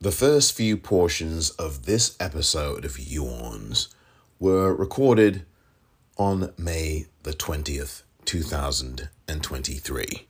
The first few portions of this episode of You Orns were recorded on May the 20th, 2023.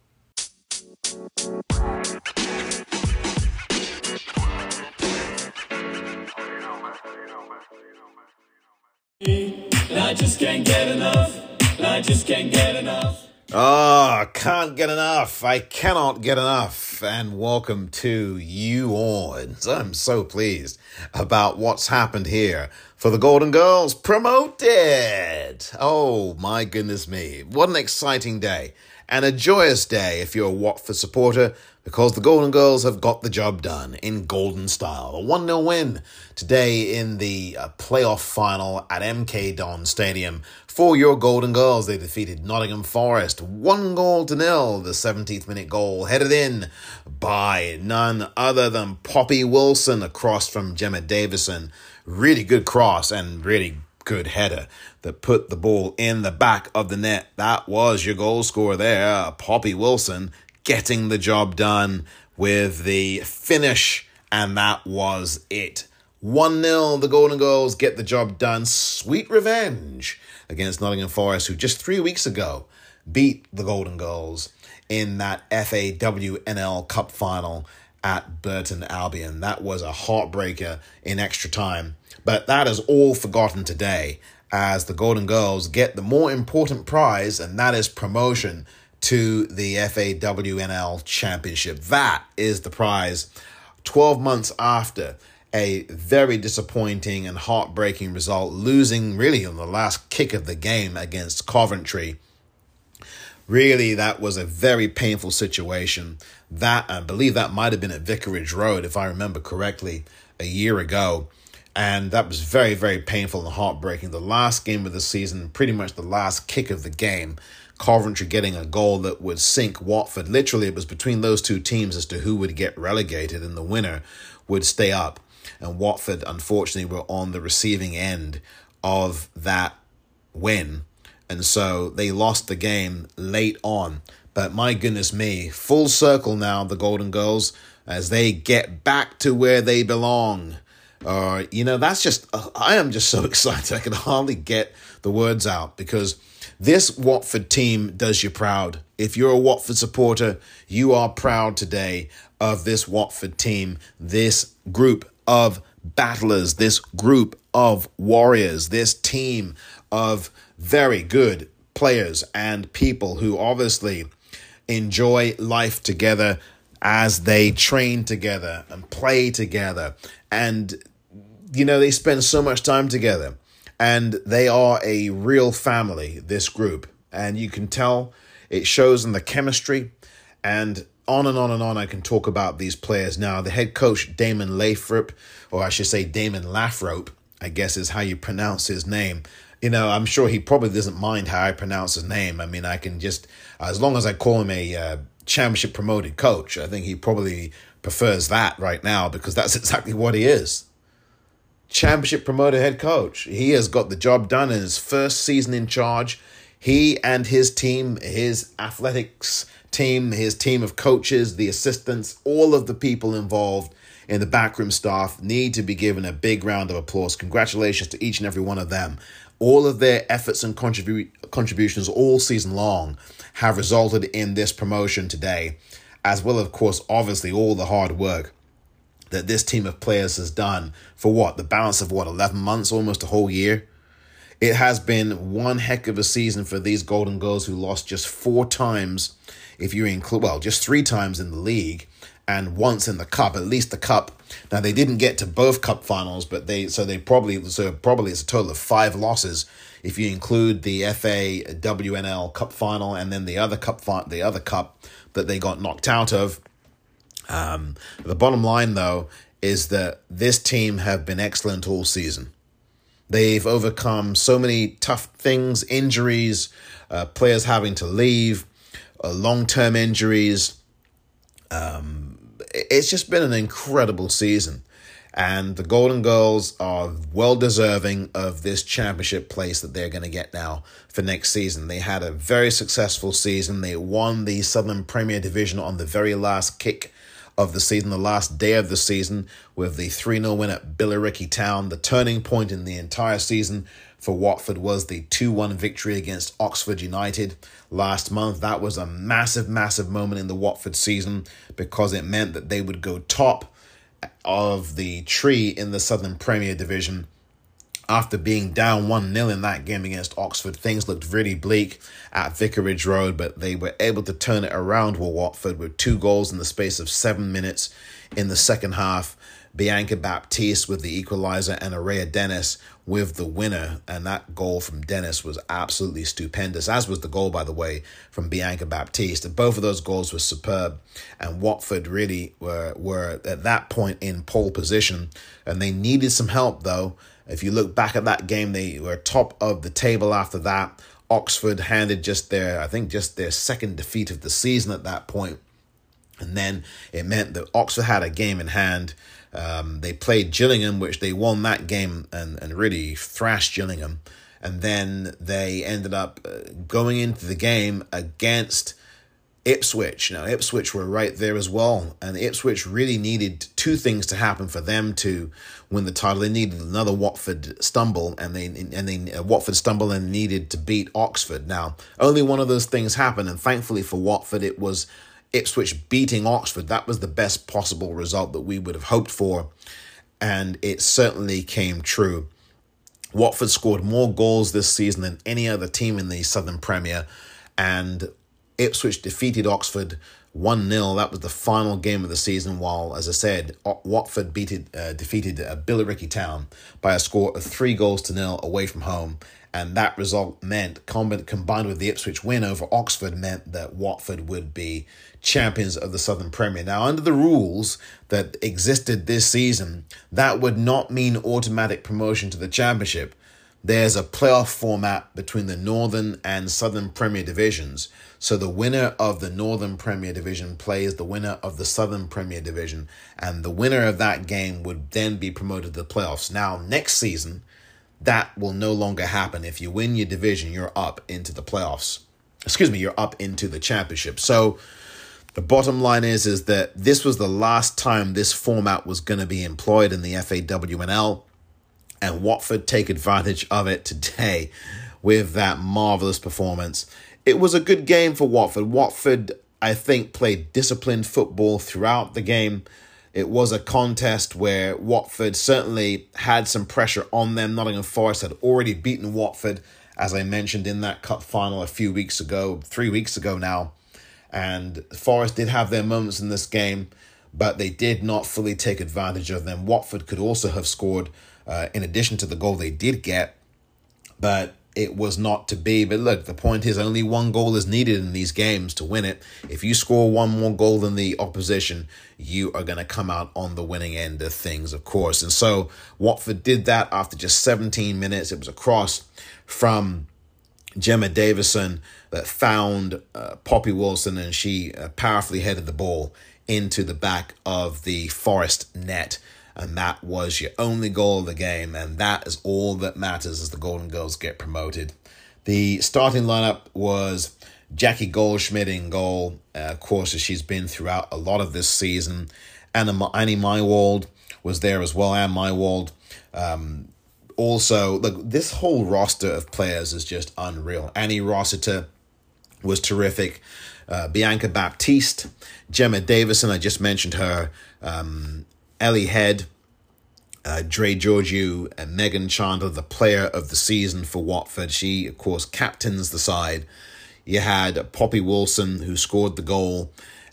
I just can't get enough. I just can't get enough. Ah, can't get enough. I cannot get enough. And welcome to You Orns. I'm so pleased about what's happened here for the Golden Girls promoted. Oh my goodness me. What an exciting day and a joyous day if you're a Watford supporter because the Golden Girls have got the job done in golden style. A 1 0 win today in the uh, playoff final at MK Don Stadium for your Golden Girls. They defeated Nottingham Forest one goal to nil. The 17th minute goal headed in by none other than Poppy Wilson across from Gemma Davison. Really good cross and really good header that put the ball in the back of the net. That was your goal scorer there, Poppy Wilson getting the job done with the finish, and that was it. 1 0, the Golden Girls get the job done. Sweet revenge against Nottingham Forest, who just three weeks ago beat the Golden Girls in that FAWNL Cup final at Burton Albion. That was a heartbreaker in extra time. But that is all forgotten today as the Golden Girls get the more important prize, and that is promotion to the FAWNL Championship. That is the prize 12 months after a very disappointing and heartbreaking result, losing really on the last kick of the game against Coventry. Really, that was a very painful situation. That, I believe that might have been at Vicarage Road, if I remember correctly, a year ago. And that was very, very painful and heartbreaking. The last game of the season, pretty much the last kick of the game. Coventry getting a goal that would sink Watford. Literally, it was between those two teams as to who would get relegated, and the winner would stay up. And Watford, unfortunately, were on the receiving end of that win. And so they lost the game late on. But my goodness me, full circle now, the Golden Girls, as they get back to where they belong. Uh, you know, that's just, I am just so excited. I can hardly get the words out because this Watford team does you proud. If you're a Watford supporter, you are proud today of this Watford team, this group of battlers, this group of warriors, this team of very good players and people who obviously enjoy life together as they train together and play together. And, you know, they spend so much time together. And they are a real family, this group. And you can tell it shows in the chemistry. And on and on and on, I can talk about these players now. The head coach, Damon Lathrop, or I should say Damon Lathrop, I guess is how you pronounce his name. You know, I'm sure he probably doesn't mind how I pronounce his name. I mean, I can just, as long as I call him a uh, championship promoted coach, I think he probably prefers that right now because that's exactly what he is championship promoter head coach. He has got the job done in his first season in charge. He and his team, his athletics team, his team of coaches, the assistants, all of the people involved in the backroom staff need to be given a big round of applause. Congratulations to each and every one of them. All of their efforts and contribu- contributions all season long have resulted in this promotion today, as well, of course, obviously, all the hard work that this team of players has done for what the balance of what 11 months almost a whole year? It has been one heck of a season for these golden girls who lost just four times if you include well just three times in the league and once in the cup at least the cup. Now they didn't get to both cup finals but they so they probably so probably it's a total of five losses if you include the FA WNL cup final and then the other cup the other cup that they got knocked out of um, the bottom line, though, is that this team have been excellent all season. They've overcome so many tough things, injuries, uh, players having to leave, uh, long term injuries. Um, it's just been an incredible season. And the Golden Girls are well deserving of this championship place that they're going to get now for next season. They had a very successful season. They won the Southern Premier Division on the very last kick of the season, the last day of the season, with the 3 0 win at Billericay Town. The turning point in the entire season for Watford was the 2 1 victory against Oxford United last month. That was a massive, massive moment in the Watford season because it meant that they would go top of the tree in the Southern Premier Division. After being down 1 0 in that game against Oxford, things looked really bleak at Vicarage Road, but they were able to turn it around with Watford with two goals in the space of seven minutes in the second half. Bianca Baptiste with the equaliser and Araya Dennis with the winner. And that goal from Dennis was absolutely stupendous, as was the goal, by the way, from Bianca Baptiste. And both of those goals were superb. And Watford really were, were at that point in pole position. And they needed some help, though. If you look back at that game, they were top of the table after that. Oxford handed just their, I think, just their second defeat of the season at that point. And then it meant that Oxford had a game in hand. Um, they played Gillingham, which they won that game and, and really thrashed Gillingham. And then they ended up uh, going into the game against Ipswich. Now, Ipswich were right there as well. And Ipswich really needed two things to happen for them to win the title. They needed another Watford stumble, and they and they uh, Watford stumble and needed to beat Oxford. Now, only one of those things happened, and thankfully for Watford, it was Ipswich beating Oxford, that was the best possible result that we would have hoped for, and it certainly came true. Watford scored more goals this season than any other team in the Southern Premier, and Ipswich defeated Oxford 1 0. That was the final game of the season, while, as I said, Watford beated, uh, defeated uh, Billericay Town by a score of three goals to nil away from home and that result meant, combined with the Ipswich win over Oxford, meant that Watford would be champions of the Southern Premier. Now, under the rules that existed this season, that would not mean automatic promotion to the Championship. There's a playoff format between the Northern and Southern Premier Divisions. So the winner of the Northern Premier Division plays the winner of the Southern Premier Division, and the winner of that game would then be promoted to the playoffs. Now, next season, that will no longer happen. If you win your division, you're up into the playoffs. Excuse me, you're up into the championship. So the bottom line is is that this was the last time this format was going to be employed in the FAWNL and Watford take advantage of it today with that marvelous performance. It was a good game for Watford. Watford I think played disciplined football throughout the game. It was a contest where Watford certainly had some pressure on them. Nottingham Forest had already beaten Watford, as I mentioned in that cup final a few weeks ago, three weeks ago now. And Forest did have their moments in this game, but they did not fully take advantage of them. Watford could also have scored uh, in addition to the goal they did get, but it was not to be. But look, the point is only one goal is needed in these games to win it. If you score one more goal than the opposition, you are going to come out on the winning end of things, of course. And so Watford did that after just 17 minutes. It was a cross from Gemma Davison that found uh, Poppy Wilson, and she uh, powerfully headed the ball into the back of the Forest net and that was your only goal of the game, and that is all that matters as the Golden Girls get promoted. The starting lineup was Jackie Goldschmidt in goal, uh, of course, as she's been throughout a lot of this season. Anna, Annie Meiwald was there as well, Anne Meiwald. Um, also, look, this whole roster of players is just unreal. Annie Rossiter was terrific. Uh, Bianca Baptiste, Gemma Davison, I just mentioned her. Um, Ellie Head, uh, Dre Georgiou, and Megan Chandler, the player of the season for Watford. She, of course, captains the side. You had Poppy Wilson, who scored the goal,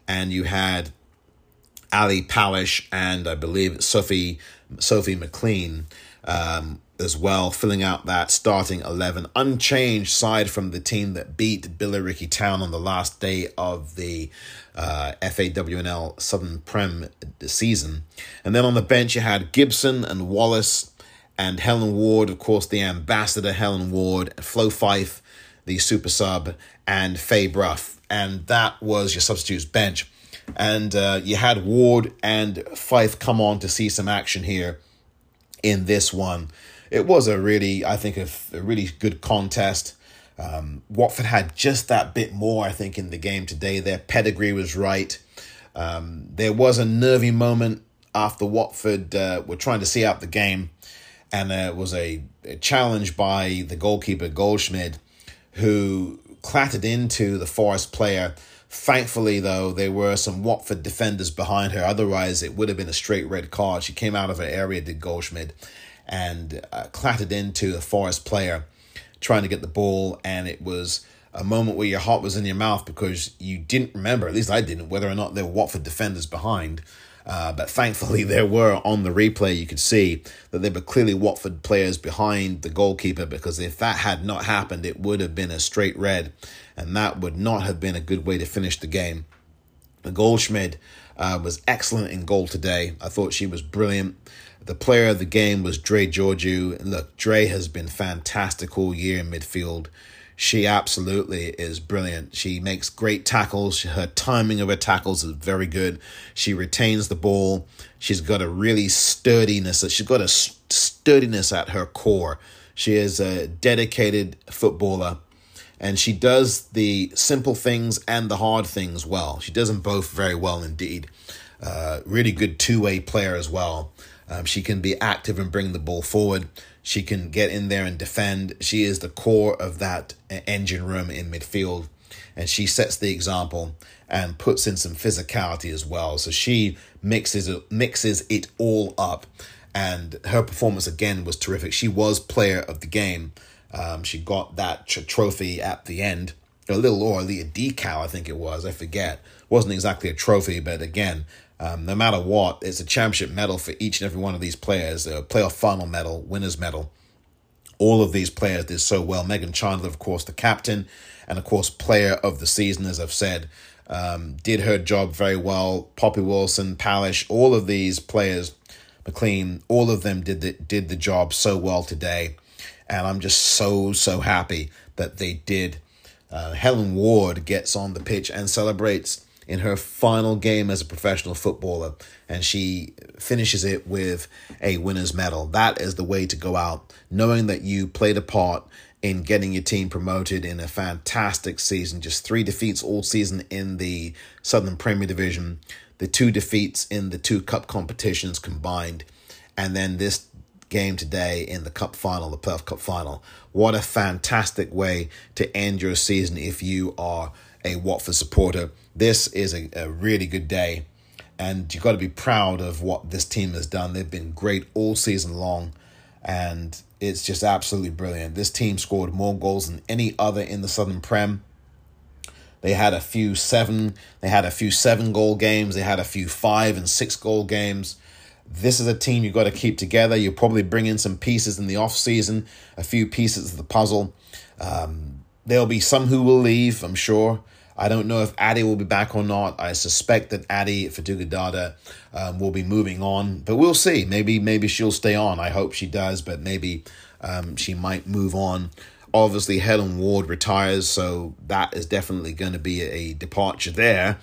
and you had Ali Palish and I believe Sophie Sophie McLean um, as well, filling out that starting 11, unchanged side from the team that beat Billericay Town on the last day of the uh, FAWNL Southern Prem season. And then on the bench, you had Gibson and Wallace and Helen Ward, of course, the ambassador Helen Ward, Flo Fife, the super sub, and Faye Bruff. And that was your substitutes bench. And uh, you had Ward and Fife come on to see some action here in this one. It was a really, I think, a, a really good contest. Um, Watford had just that bit more, I think, in the game today. Their pedigree was right. Um, there was a nervy moment after Watford uh, were trying to see out the game, and there was a, a challenge by the goalkeeper Goldschmidt, who clattered into the Forest player. Thankfully, though, there were some Watford defenders behind her. Otherwise, it would have been a straight red card. She came out of her area, did Goldschmidt, and uh, clattered into a Forest player trying to get the ball. And it was a moment where your heart was in your mouth because you didn't remember, at least I didn't, whether or not there were Watford defenders behind. Uh, but thankfully, there were on the replay, you could see that there were clearly Watford players behind the goalkeeper because if that had not happened, it would have been a straight red, and that would not have been a good way to finish the game. The Goldschmidt uh, was excellent in goal today. I thought she was brilliant. The player of the game was Dre Georgiou. Look, Dre has been fantastic all year in midfield she absolutely is brilliant. She makes great tackles. Her timing of her tackles is very good. She retains the ball. She's got a really sturdiness. She's got a sturdiness at her core. She is a dedicated footballer and she does the simple things and the hard things well. She does them both very well indeed. Uh, really good two way player as well. Um, she can be active and bring the ball forward. She can get in there and defend. She is the core of that engine room in midfield. And she sets the example and puts in some physicality as well. So she mixes it, mixes it all up. And her performance again was terrific. She was player of the game. Um, she got that trophy at the end, a little or a decal, I think it was. I forget. wasn't exactly a trophy, but again, um, no matter what, it's a championship medal for each and every one of these players, a playoff final medal, winner's medal. All of these players did so well. Megan Chandler, of course, the captain, and of course, player of the season, as I've said, um, did her job very well. Poppy Wilson, Palish, all of these players, McLean, all of them did the, did the job so well today. And I'm just so, so happy that they did. Uh, Helen Ward gets on the pitch and celebrates in her final game as a professional footballer, and she finishes it with a winner's medal. That is the way to go out, knowing that you played a part in getting your team promoted in a fantastic season. Just three defeats all season in the Southern Premier Division, the two defeats in the two cup competitions combined, and then this game today in the cup final, the Perth Cup final. What a fantastic way to end your season if you are a Watford supporter this is a, a really good day. And you've got to be proud of what this team has done. They've been great all season long. And it's just absolutely brilliant. This team scored more goals than any other in the Southern Prem. They had a few seven, they had a few seven goal games, they had a few five and six goal games. This is a team you've got to keep together. You'll probably bring in some pieces in the off season, a few pieces of the puzzle. Um, there'll be some who will leave, I'm sure. I don't know if Addy will be back or not. I suspect that Addy Fatuga-Dada um, will be moving on, but we'll see. Maybe maybe she'll stay on. I hope she does, but maybe um, she might move on. Obviously, Helen Ward retires, so that is definitely going to be a departure there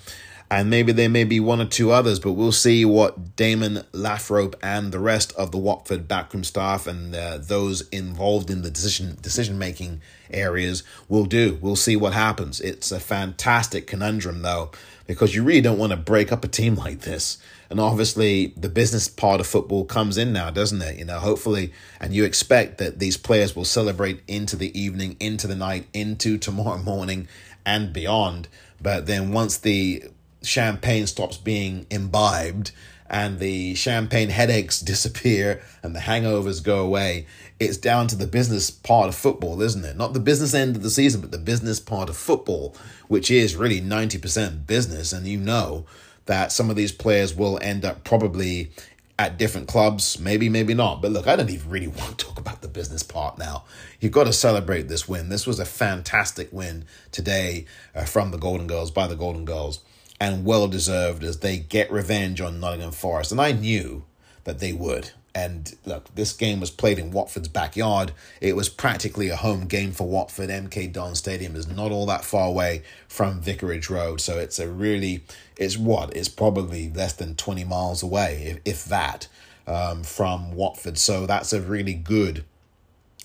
and maybe there may be one or two others, but we'll see what Damon Lathrope and the rest of the Watford backroom staff and uh, those involved in the decision decision making areas will do. We'll see what happens. It's a fantastic conundrum though, because you really don't want to break up a team like this. And obviously, the business part of football comes in now, doesn't it? You know, hopefully, and you expect that these players will celebrate into the evening, into the night, into tomorrow morning, and beyond. But then once the champagne stops being imbibed and the champagne headaches disappear and the hangovers go away, it's down to the business part of football, isn't it? Not the business end of the season, but the business part of football, which is really 90% business. And you know that some of these players will end up probably at different clubs, maybe, maybe not. But look, I don't even really want to talk about the business part now. You've got to celebrate this win. This was a fantastic win today uh, from the Golden Girls, by the Golden Girls and well deserved as they get revenge on Nottingham Forest. And I knew that they would. And look, this game was played in Watford's backyard. It was practically a home game for Watford. MK Don Stadium is not all that far away from Vicarage Road. So it's a really, it's what? It's probably less than 20 miles away, if, if that, um, from Watford. So that's a really good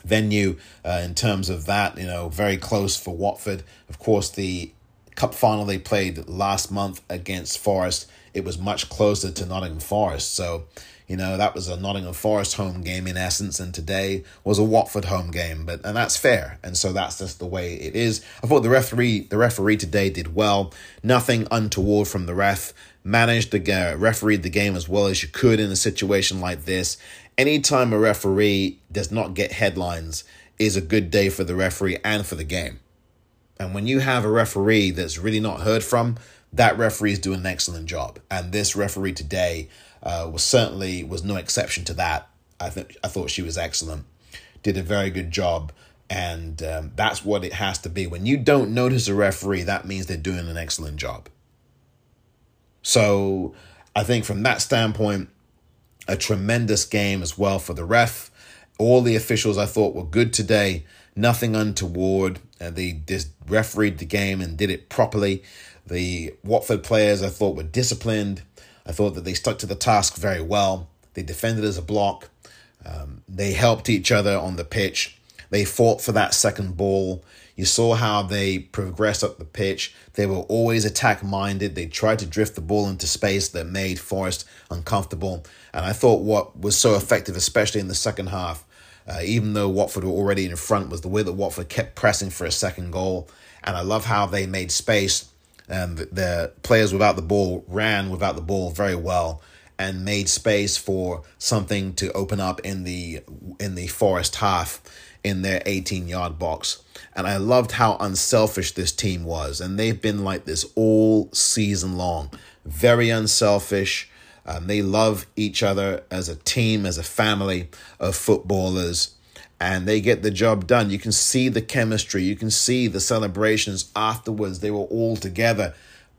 venue uh, in terms of that, you know, very close for Watford. Of course, the cup final they played last month against Forest, it was much closer to Nottingham Forest. So, you know, that was a Nottingham Forest home game in essence, and today was a Watford home game. But and that's fair. And so that's just the way it is. I thought the referee the referee today did well. Nothing untoward from the ref. Managed to uh, referee the game as well as you could in a situation like this. Anytime a referee does not get headlines is a good day for the referee and for the game. And when you have a referee that's really not heard from, that referee is doing an excellent job. And this referee today uh, was certainly was no exception to that. I think I thought she was excellent, did a very good job, and um, that's what it has to be. When you don't notice a referee, that means they're doing an excellent job. So I think from that standpoint, a tremendous game as well for the ref. All the officials I thought were good today. Nothing untoward. Uh, they just refereed the game and did it properly. The Watford players I thought were disciplined. I thought that they stuck to the task very well. They defended as a block. Um, they helped each other on the pitch. They fought for that second ball. You saw how they progressed up the pitch. They were always attack minded. They tried to drift the ball into space that made Forest uncomfortable. And I thought what was so effective, especially in the second half, uh, even though Watford were already in front, was the way that Watford kept pressing for a second goal. And I love how they made space. And the players without the ball ran without the ball very well and made space for something to open up in the in the Forest half in their 18 yard box. And I loved how unselfish this team was. And they've been like this all season long. Very unselfish. Um, they love each other as a team, as a family of footballers. And they get the job done. You can see the chemistry. You can see the celebrations afterwards. They were all together,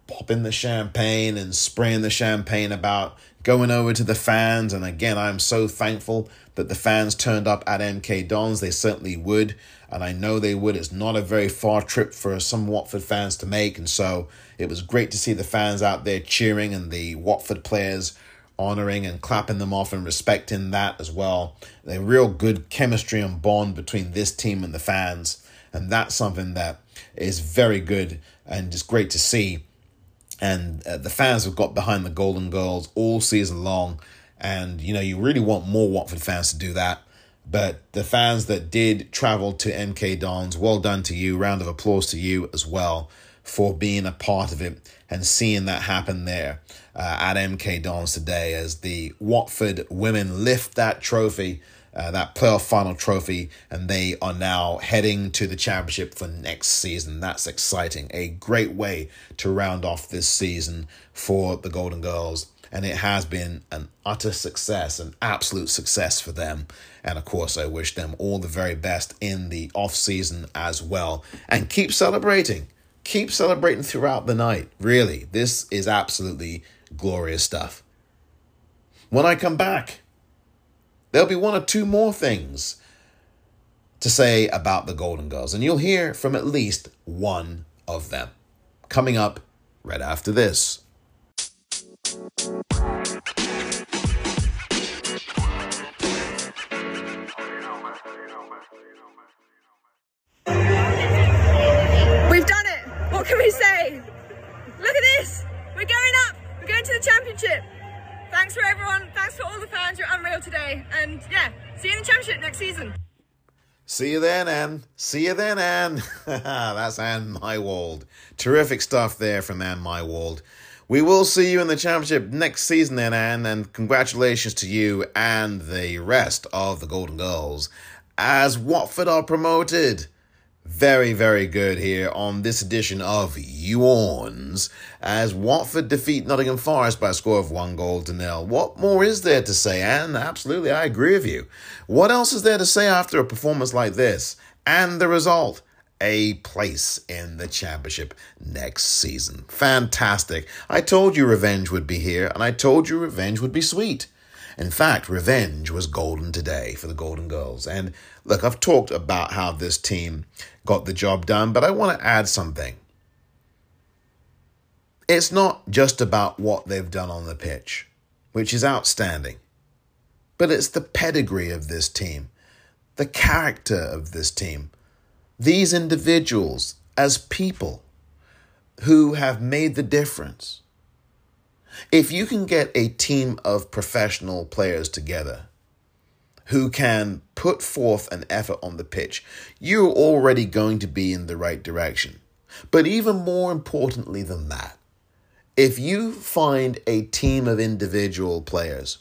popping the champagne and spraying the champagne about, going over to the fans. And again, I'm so thankful that the fans turned up at MK Dons. They certainly would, and I know they would. It's not a very far trip for some Watford fans to make, and so it was great to see the fans out there cheering and the Watford players honoring and clapping them off and respecting that as well. A real good chemistry and bond between this team and the fans, and that's something that is very good and just great to see. And uh, the fans have got behind the Golden Girls all season long and, you know, you really want more Watford fans to do that. But the fans that did travel to MK Dons, well done to you. Round of applause to you as well for being a part of it and seeing that happen there uh, at MK Dons today as the Watford women lift that trophy, uh, that playoff final trophy, and they are now heading to the championship for next season. That's exciting. A great way to round off this season for the Golden Girls and it has been an utter success, an absolute success for them. And of course, I wish them all the very best in the off season as well. And keep celebrating, keep celebrating throughout the night. Really, this is absolutely glorious stuff. When I come back, there'll be one or two more things to say about the Golden Girls, and you'll hear from at least one of them coming up right after this. See you then, Anne. See you then, Anne. That's Anne Meiwald. Terrific stuff there from Anne Meiwald. We will see you in the championship next season, then, Anne, and congratulations to you and the rest of the Golden Girls as Watford are promoted. Very, very good here on this edition of You Orns as Watford defeat Nottingham Forest by a score of one goal to nil. What more is there to say? And absolutely, I agree with you. What else is there to say after a performance like this? And the result? A place in the championship next season. Fantastic. I told you revenge would be here, and I told you revenge would be sweet. In fact, revenge was golden today for the Golden Girls. And look, I've talked about how this team got the job done, but I want to add something. It's not just about what they've done on the pitch, which is outstanding, but it's the pedigree of this team, the character of this team, these individuals as people who have made the difference. If you can get a team of professional players together who can put forth an effort on the pitch, you're already going to be in the right direction. But even more importantly than that, if you find a team of individual players,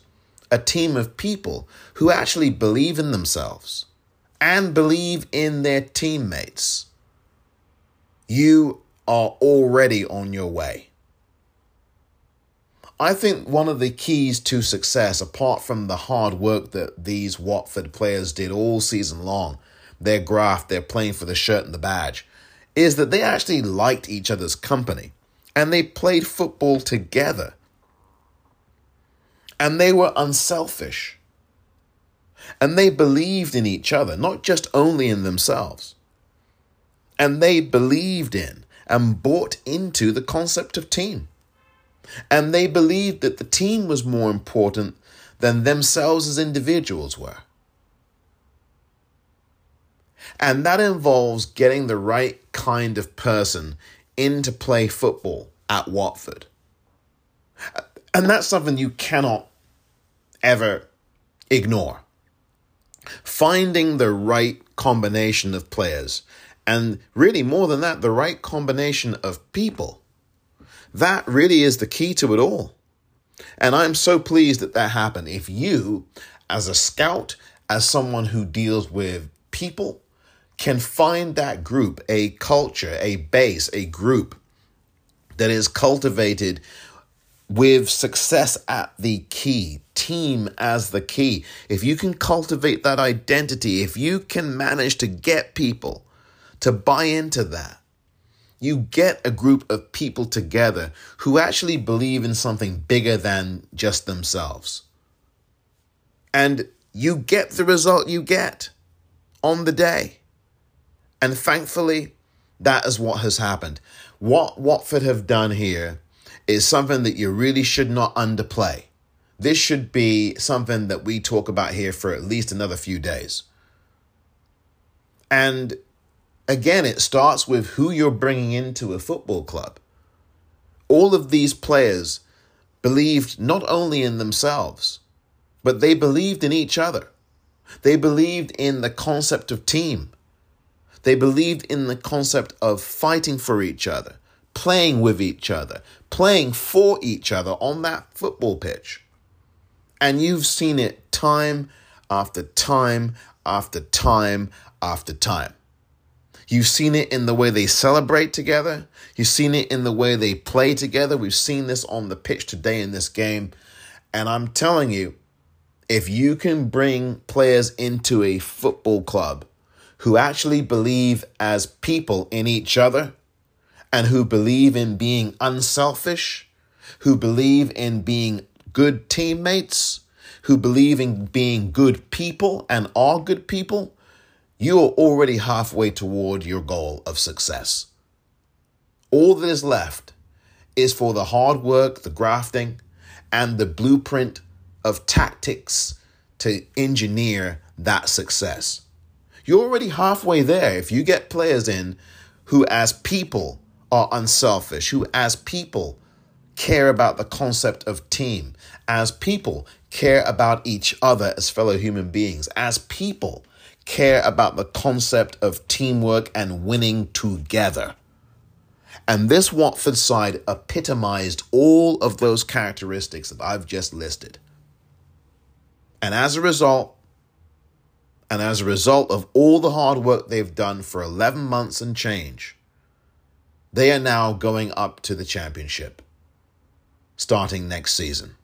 a team of people who actually believe in themselves and believe in their teammates, you are already on your way. I think one of the keys to success, apart from the hard work that these Watford players did all season long, their graft, their playing for the shirt and the badge, is that they actually liked each other's company and they played football together. And they were unselfish. And they believed in each other, not just only in themselves. And they believed in and bought into the concept of team. And they believed that the team was more important than themselves as individuals were. And that involves getting the right kind of person in to play football at Watford. And that's something you cannot ever ignore. Finding the right combination of players, and really more than that, the right combination of people. That really is the key to it all. And I'm so pleased that that happened. If you, as a scout, as someone who deals with people, can find that group, a culture, a base, a group that is cultivated with success at the key, team as the key. If you can cultivate that identity, if you can manage to get people to buy into that, you get a group of people together who actually believe in something bigger than just themselves. And you get the result you get on the day. And thankfully, that is what has happened. What Watford have done here is something that you really should not underplay. This should be something that we talk about here for at least another few days. And again, it starts with who you're bringing into a football club. All of these players believed not only in themselves, but they believed in each other. They believed in the concept of team. They believed in the concept of fighting for each other, playing with each other, playing for each other on that football pitch. And you've seen it time after time after time after time. You've seen it in the way they celebrate together. You've seen it in the way they play together. We've seen this on the pitch today in this game. And I'm telling you, if you can bring players into a football club who actually believe as people in each other and who believe in being unselfish, who believe in being good teammates, who believe in being good people and are good people, you are already halfway toward your goal of success. All that is left is for the hard work, the grafting, and the blueprint of tactics to engineer that success. You're already halfway there if you get players in who, as people, are unselfish, who, as people, care about the concept of team, as people, care about each other as fellow human beings, as people, care about the concept of teamwork and winning together. And this Watford side epitomized all of those characteristics that I've just listed. And as a result, and as a result of all the hard work they've done for 11 months and change, they are now going up to the championship starting next season.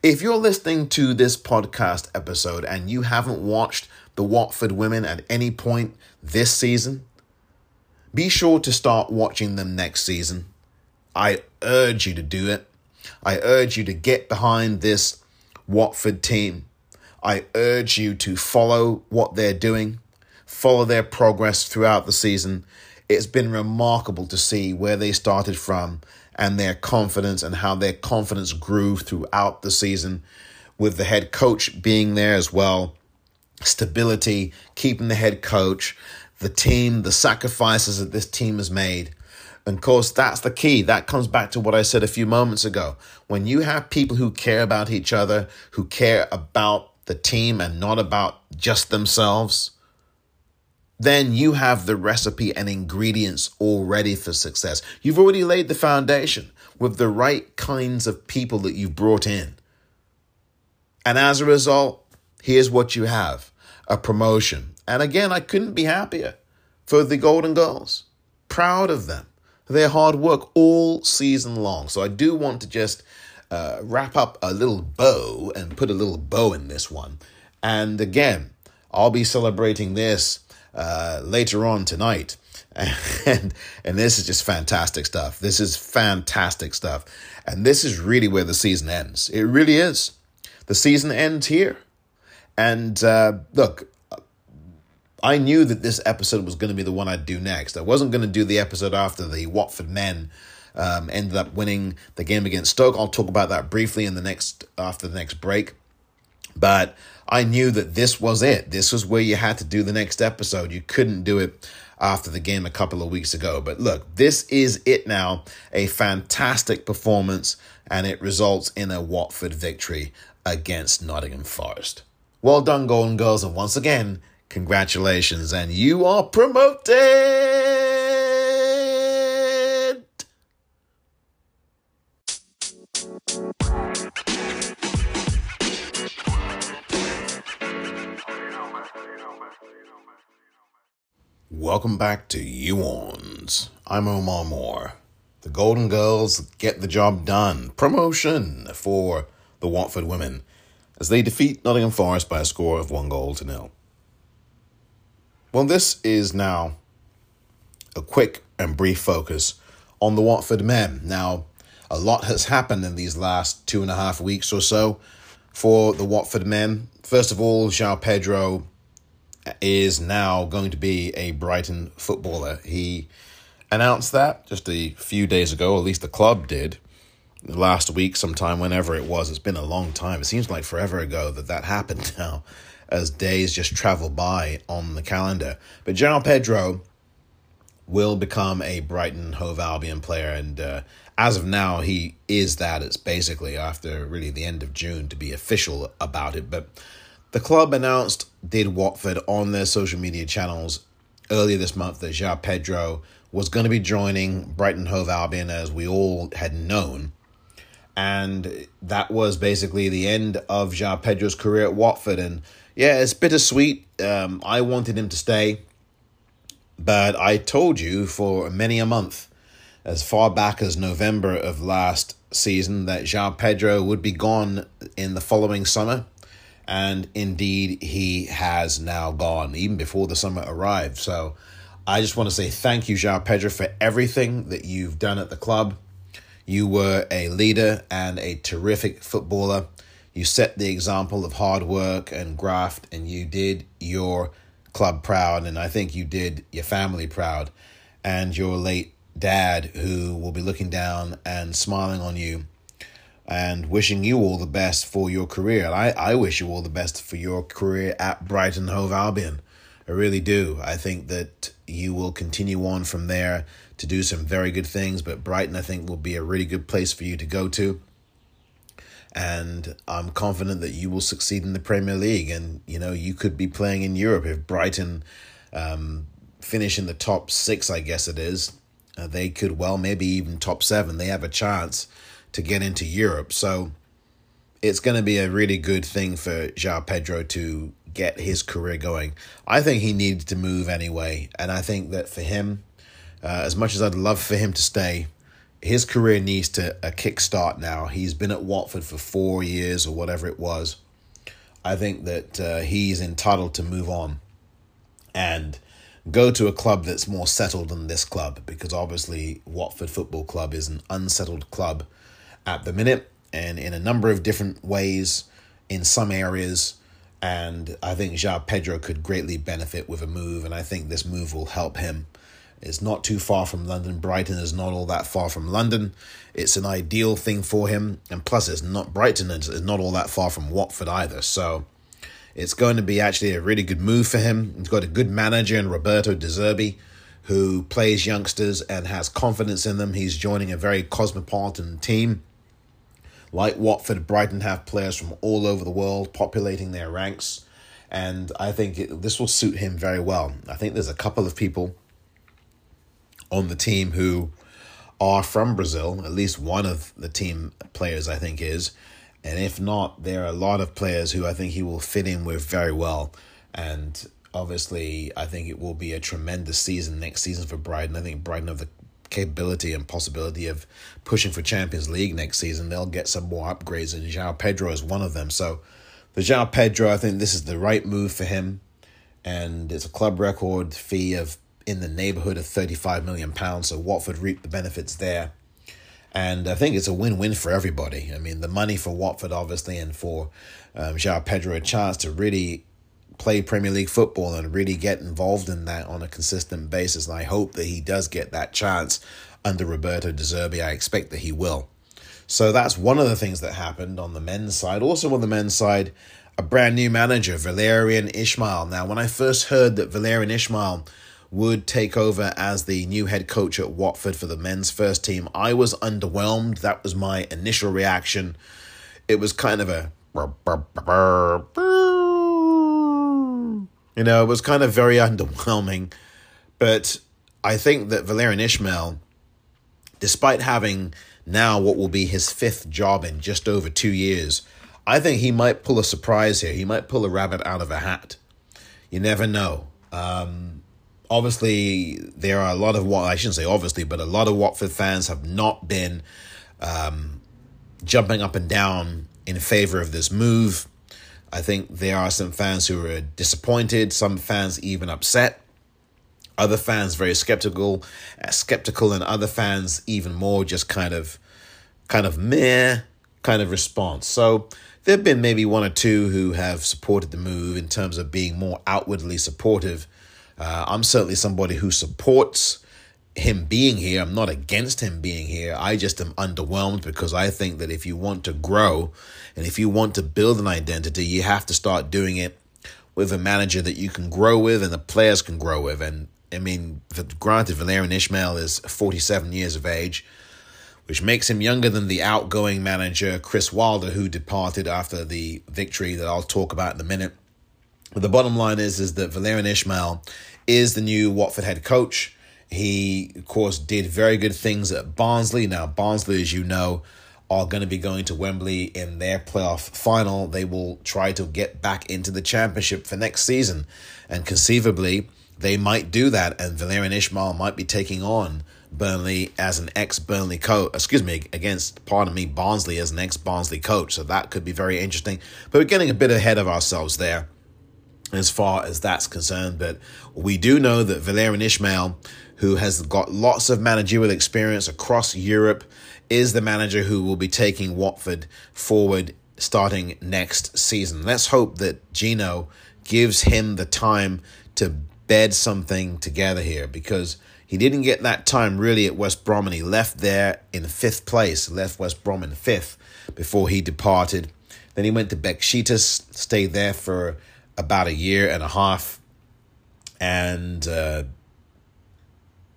If you're listening to this podcast episode and you haven't watched the Watford women at any point this season, be sure to start watching them next season. I urge you to do it. I urge you to get behind this Watford team. I urge you to follow what they're doing, follow their progress throughout the season. It's been remarkable to see where they started from and their confidence and how their confidence grew throughout the season with the head coach being there as well. Stability, keeping the head coach, the team, the sacrifices that this team has made. And of course, that's the key. That comes back to what I said a few moments ago. When you have people who care about each other, who care about the team and not about just themselves, then you have the recipe and ingredients already for success. You've already laid the foundation with the right kinds of people that you've brought in. And as a result, here's what you have a promotion. And again, I couldn't be happier for the Golden Girls. Proud of them, their hard work all season long. So I do want to just uh, wrap up a little bow and put a little bow in this one. And again, I'll be celebrating this uh, later on tonight. And, and this is just fantastic stuff. This is fantastic stuff. And this is really where the season ends. It really is. The season ends here. And uh, look, I knew that this episode was going to be the one I'd do next. I wasn't going to do the episode after the Watford men um, ended up winning the game against Stoke. I'll talk about that briefly in the next after the next break. But I knew that this was it. This was where you had to do the next episode. You couldn't do it after the game a couple of weeks ago. But look, this is it now. A fantastic performance, and it results in a Watford victory against Nottingham Forest. Well done, Golden Girls, and once again, congratulations, and you are promoted. Welcome back to You. I'm Omar Moore. The Golden Girls get the job done. Promotion for the Watford women as they defeat Nottingham Forest by a score of one goal to nil. Well, this is now a quick and brief focus on the Watford men. Now, a lot has happened in these last two and a half weeks or so for the Watford men. First of all, João Pedro is now going to be a Brighton footballer. He announced that just a few days ago, at least the club did, last week, sometime, whenever it was. It's been a long time. It seems like forever ago that that happened now, as days just travel by on the calendar. But João Pedro will become a Brighton Hove Albion player, and uh, as of now, he is that. It's basically after really the end of June to be official about it, but the club announced, did Watford on their social media channels earlier this month that João Pedro was going to be joining Brighton Hove Albion as we all had known. And that was basically the end of João Pedro's career at Watford. And yeah, it's bittersweet. Um, I wanted him to stay, but I told you for many a month, as far back as November of last season, that João Pedro would be gone in the following summer and indeed he has now gone even before the summer arrived. So I just want to say thank you, João Pedro, for everything that you've done at the club. You were a leader and a terrific footballer. You set the example of hard work and graft, and you did your club proud, and I think you did your family proud, and your late dad, who will be looking down and smiling on you and wishing you all the best for your career. I, I wish you all the best for your career at Brighton Hove Albion. I really do. I think that you will continue on from there to do some very good things, but Brighton, I think, will be a really good place for you to go to. And I'm confident that you will succeed in the Premier League. And, you know, you could be playing in Europe if Brighton um, finish in the top six, I guess it is. Uh, they could, well, maybe even top seven. They have a chance to get into Europe. So it's going to be a really good thing for João Pedro to get his career going. I think he needs to move anyway. And I think that for him, uh, as much as I'd love for him to stay, his career needs to a kickstart now. He's been at Watford for four years or whatever it was. I think that uh, he's entitled to move on and go to a club that's more settled than this club because obviously Watford Football Club is an unsettled club at the minute and in a number of different ways in some areas. And I think João Pedro could greatly benefit with a move, and I think this move will help him. It's not too far from London. Brighton is not all that far from London. It's an ideal thing for him, and plus, it's not Brighton is not all that far from Watford either. So, it's going to be actually a really good move for him. He's got a good manager in Roberto De Zerbi, who plays youngsters and has confidence in them. He's joining a very cosmopolitan team like Watford, Brighton have players from all over the world populating their ranks. And I think it, this will suit him very well. I think there's a couple of people on the team who are from Brazil. At least one of the team players, I think, is. And if not, there are a lot of players who I think he will fit in with very well. And obviously, I think it will be a tremendous season next season for Brighton. I think Brighton have the capability and possibility of pushing for Champions League next season, they'll get some more upgrades, and João Pedro is one of them. So for João Pedro, I think this is the right move for him, and it's a club record fee of in the neighborhood of thirty five million pounds. So Watford reap the benefits there. And I think it's a win-win for everybody. I mean, the money for Watford, obviously, and for um, João Pedro, a chance to really play Premier League football and really get involved in that on a consistent basis. And I hope that he does get that chance under Roberto De Zerbi. I expect that he will. So that's one of the things that happened on the men's side. Also on the men's side, a brand new manager, Valérien Ismaël. Now, when I first heard that Valérien Ismaël would take over as the new head coach at Watford for the men's first team, I was underwhelmed. That was my initial reaction. It was kind of a you know, it was kind of very underwhelming. But I think that Valérien Ishmael, despite having now what will be his fifth job in just over two years, I think he might pull a surprise here. He might pull a rabbit out of a hat. You never know. Um, obviously, there are a lot of what I shouldn't say obviously, but a lot of Watford fans have not been um, jumping up and down in favor of this move. I think there are some fans who are disappointed, some fans even upset, other fans very skeptical, uh, skeptical, and other fans even more just kind of, kind of meh kind of response. So there have been maybe one or two who have supported the move in terms of being more outwardly supportive. Uh, I'm certainly somebody who supports him being here. I'm not against him being here. I just am underwhelmed because I think that if you want to grow and if you want to build an identity, you have to start doing it with a manager that you can grow with and the players can grow with. And I mean, granted, Valérien Ishmael is 47 years of age, which makes him younger than the outgoing manager Chris Wilder, who departed after the victory that I'll talk about in a minute. But the bottom line is, is that Valérien Ishmael is the new Watford head coach. He, of course, did very good things at Barnsley. Now, Barnsley, as you know, are going to be going to Wembley in their playoff final. They will try to get back into the championship for next season. And conceivably, they might do that. And Valérien Ismaël might be taking on Burnley as an ex Burnley coach, excuse me, against, pardon me, Barnsley as an ex Barnsley coach. So that could be very interesting. But we're getting a bit ahead of ourselves there as far as that's concerned. But we do know that Valérien Ismaël who has got lots of managerial experience across Europe, is the manager who will be taking Watford forward starting next season. Let's hope that Gino gives him the time to bed something together here because he didn't get that time really at West Brom and he left there in fifth place, left West Brom in fifth before he departed. Then he went to Besiktas, stayed there for about a year and a half, and uh,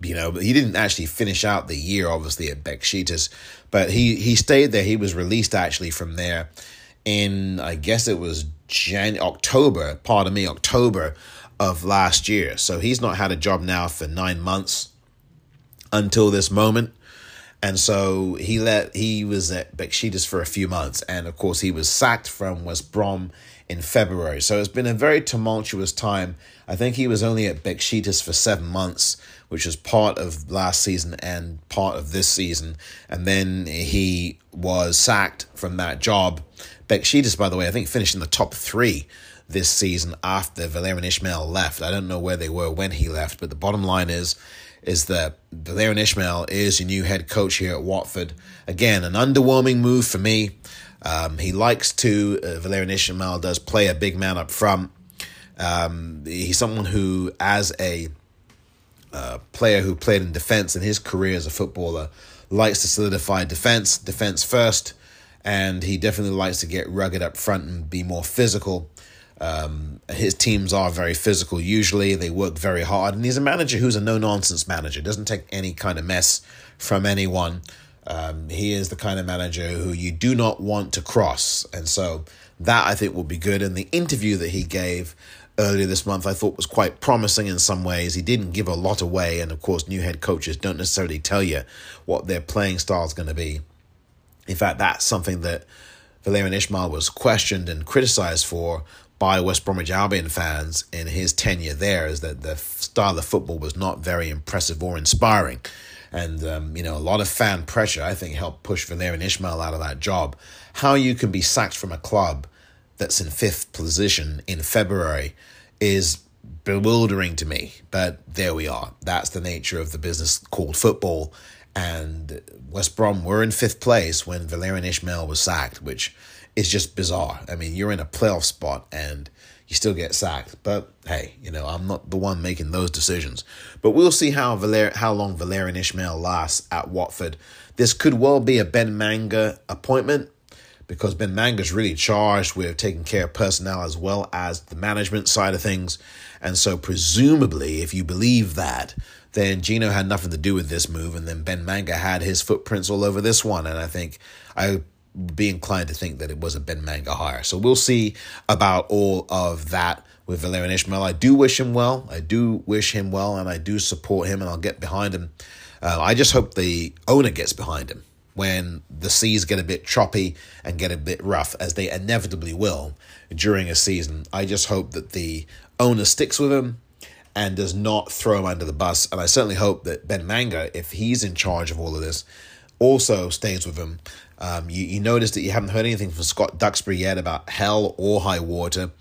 you know, he didn't actually finish out the year, obviously, at Besiktas, but he, he stayed there. He was released actually from there in, I guess it was Jan- October, pardon me, October of last year. So he's not had a job now for nine months until this moment. And so he let he was at Besiktas for a few months, and of course he was sacked from West Brom in February. So it's been a very tumultuous time. I think he was only at Besiktas for seven months, which was part of last season and part of this season. And then he was sacked from that job. Besiktas, by the way, I think finished in the top three this season after Valérien Ismaël left. I don't know where they were when he left, but the bottom line is is that Valérien Ismaël is your new head coach here at Watford. Again, an underwhelming move for me. Um, he likes to, uh, Valérien Ismaël does play a big man up front. Um, he's someone who, as a uh, player who played in defense in his career as a footballer, likes to solidify defense, defense first, and he definitely likes to get rugged up front and be more physical. Um, his teams are very physical usually. They work very hard, and he's a manager who's a no nonsense manager. Doesn't take any kind of mess from anyone. Um, he is the kind of manager who you do not want to cross, and so that I think will be good. And the interview that he gave earlier this month I thought was quite promising in some ways. He didn't give a lot away, and of course, new head coaches don't necessarily tell you what their playing style is going to be. In fact, that's something that Valérien Ismaël was questioned and criticized for by West Bromwich Albion fans in his tenure there, is that the style of football was not very impressive or inspiring. And, um, you know, a lot of fan pressure, I think, helped push Valérien Ismaël out of that job. How you can be sacked from a club that's in fifth position in February is bewildering to me. But there we are. That's the nature of the business called football. And West Brom were in fifth place when Valérien Ismaël was sacked, which is just bizarre. I mean, you're in a playoff spot and you still get sacked. But hey, you know, I'm not the one making those decisions. But we'll see how Valer- how long Valérien Ismaël lasts at Watford. This could well be a Ben Manga appointment because Ben Manga's really charged with taking care of personnel as well as the management side of things. And so, presumably, if you believe that, then Gino had nothing to do with this move, and then Ben Manga had his footprints all over this one. And I think I would be inclined to think that it was a Ben Manga hire. So we'll see about all of that with Valérien Ishmael. I do wish him well. I do wish him well, and I do support him, and I'll get behind him. Uh, I just hope the owner gets behind him when the seas get a bit choppy and get a bit rough, as they inevitably will during a season. I just hope that the owner sticks with him and does not throw him under the bus. And I certainly hope that Ben Manga, if he's in charge of all of this, also stays with him. Um, you, you notice that you haven't heard anything from Scott Duxbury yet about hell or high water.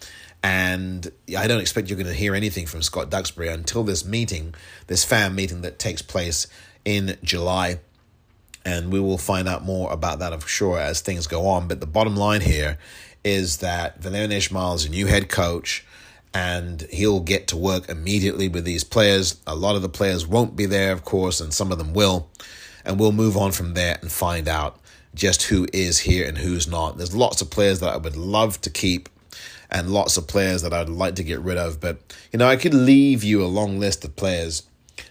And I don't expect you're going to hear anything from Scott Duxbury until this meeting, this fan meeting that takes place in July and we will find out more about that, I'm sure, as things go on. But the bottom line here is that Valérien Ismaël is a new head coach, and he'll get to work immediately with these players. A lot of the players won't be there, of course, and some of them will. And we'll move on from there and find out just who is here and who's not. There's lots of players that I would love to keep and lots of players that I'd like to get rid of. But, you know, I could leave you a long list of players,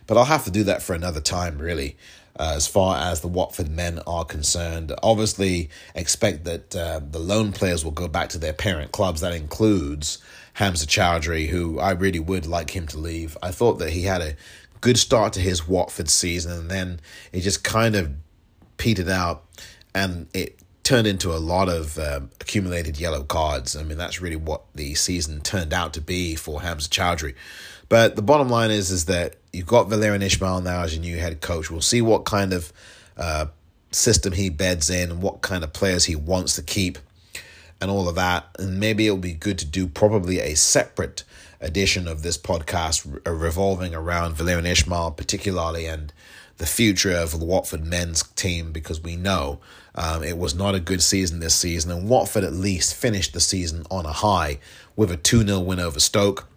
but I'll have to do that for another time, really uh, as far as the Watford men are concerned. Obviously, expect that uh, the loan players will go back to their parent clubs. That includes Hamza Choudhury, who I really would like him to leave. I thought that he had a good start to his Watford season, and then it just kind of petered out, and it turned into a lot of um, accumulated yellow cards. I mean, that's really what the season turned out to be for Hamza Choudhury. But the bottom line is, is that you've got Valérien Ismaël now as your new head coach. We'll see what kind of uh, system he beds in and what kind of players he wants to keep and all of that. And maybe it'll be good to do probably a separate edition of this podcast revolving around Valérien Ismaël, particularly, and the future of the Watford men's team because we know um, it was not a good season this season. And Watford at least finished the season on a high with a 2 0 win over Stoke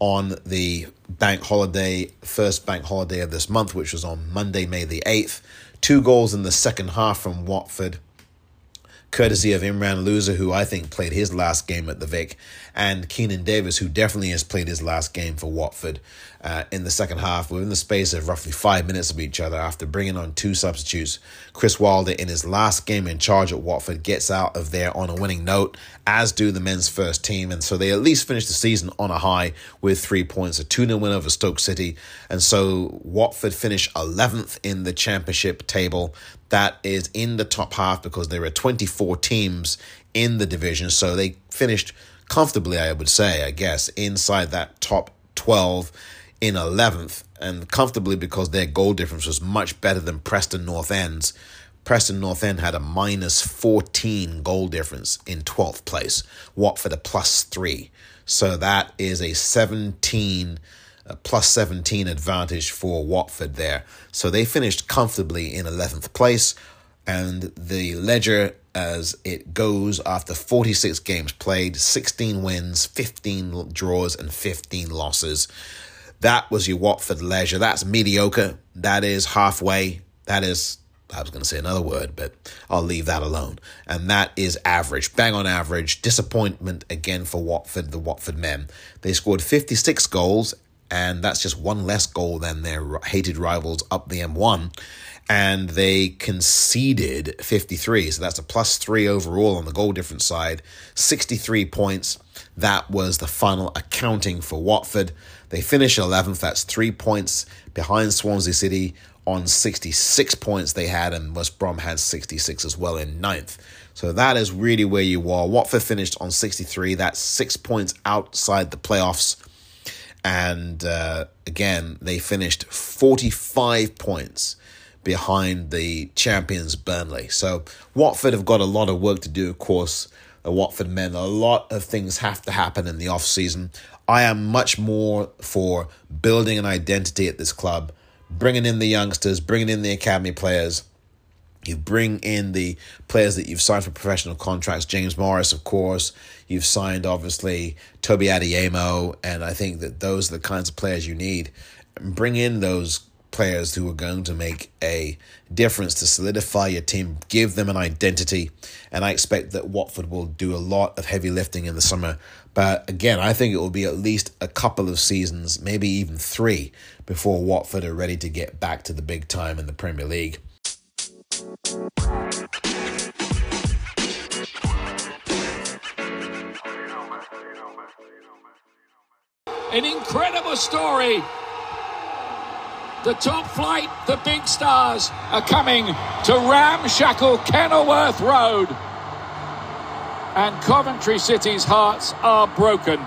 on the bank holiday, first bank holiday of this month, which was on Monday, May the 8th. Two goals in the second half from Watford courtesy of Imran Louza, who I think played his last game at the Vic, and Keinan Davis, who definitely has played his last game for Watford uh, in the second half, within the space of roughly five minutes of each other after bringing on two substitutes. Chris Wilder, in his last game in charge at Watford, gets out of there on a winning note, as do the men's first team. And so they at least finish the season on a high with three points, a 2 0 win over Stoke City. And so Watford finish 11th in the championship table that is in the top half because there are 24 teams in the division. So they finished comfortably, I would say, I guess, inside that top 12 in 11th and comfortably because their goal difference was much better than Preston North End's. Preston North End had a minus 14 goal difference in 12th place. Watford a plus 3. So that is a 17 a plus 17 advantage for Watford there. So they finished comfortably in 11th place. And the ledger as it goes after 46 games played 16 wins, 15 draws, and 15 losses. That was your Watford ledger. That's mediocre. That is halfway. That is I was going to say another word, but I'll leave that alone. And that is average, bang on average. Disappointment again for Watford, the Watford men. They scored 56 goals, and that's just one less goal than their hated rivals up the M1. And they conceded 53, so that's a plus three overall on the goal difference side. 63 points. That was the final accounting for Watford. They finish 11th, that's three points behind Swansea City on 66 points they had, and West Brom had 66 as well in ninth. So that is really where you are. Watford finished on 63. That's six points outside the playoffs. And uh, again, they finished 45 points behind the champions Burnley. So Watford have got a lot of work to do, of course. The Watford men, a lot of things have to happen in the off season. I am much more for building an identity at this club bringing in the youngsters, bringing in the academy players. You bring in the players that you've signed for professional contracts. James Morris, of course. You've signed, obviously, Tobi Adeyemo. And I think that those are the kinds of players you need. Bring in those players who are going to make a difference to solidify your team, give them an identity. And I expect that Watford will do a lot of heavy lifting in the summer. But again, I think it will be at least a couple of seasons, maybe even three, before Watford are ready to get back to the big time in the Premier League. An incredible story the top flight, the big stars are coming to ramshackle Kenilworth Road. And Coventry City's hearts are broken.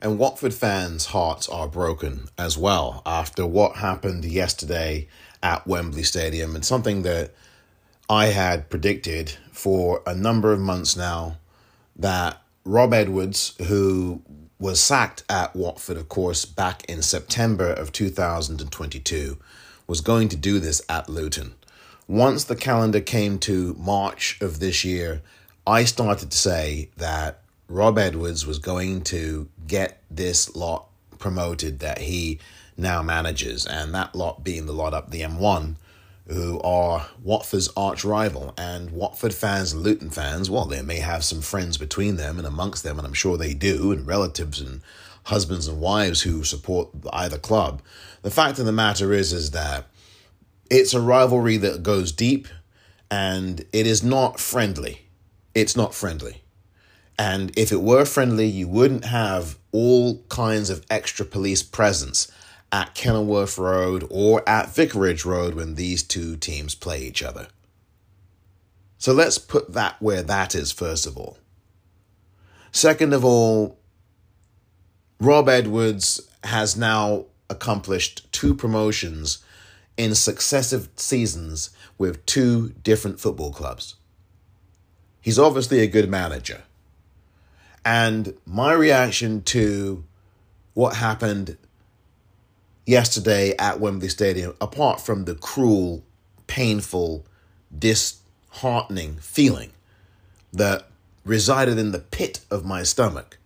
And Watford fans' hearts are broken as well after what happened yesterday at Wembley Stadium and something that I had predicted for a number of months now that Rob Edwards, who was sacked at Watford, of course, back in September of 2022, was going to do this at Luton. Once the calendar came to March of this year, I started to say that Rob Edwards was going to get this lot promoted that he now manages, and that lot being the lot up the M1 who are Watford's arch rival. And Watford fans Luton fans, well, they may have some friends between them and amongst them, and I'm sure they do, and relatives and husbands and wives who support either club. The fact of the matter is, is that it's a rivalry that goes deep and it is not friendly. It's not friendly. And if it were friendly, you wouldn't have all kinds of extra police presence at Kenilworth Road or at Vicarage Road when these two teams play each other. So let's put that where that is, first of all. Second of all, Rob Edwards has now accomplished two promotions in successive seasons with two different football clubs. He's obviously a good manager. And my reaction to what happened yesterday at Wembley Stadium, apart from the cruel, painful, disheartening feeling that resided in the pit of my stomach,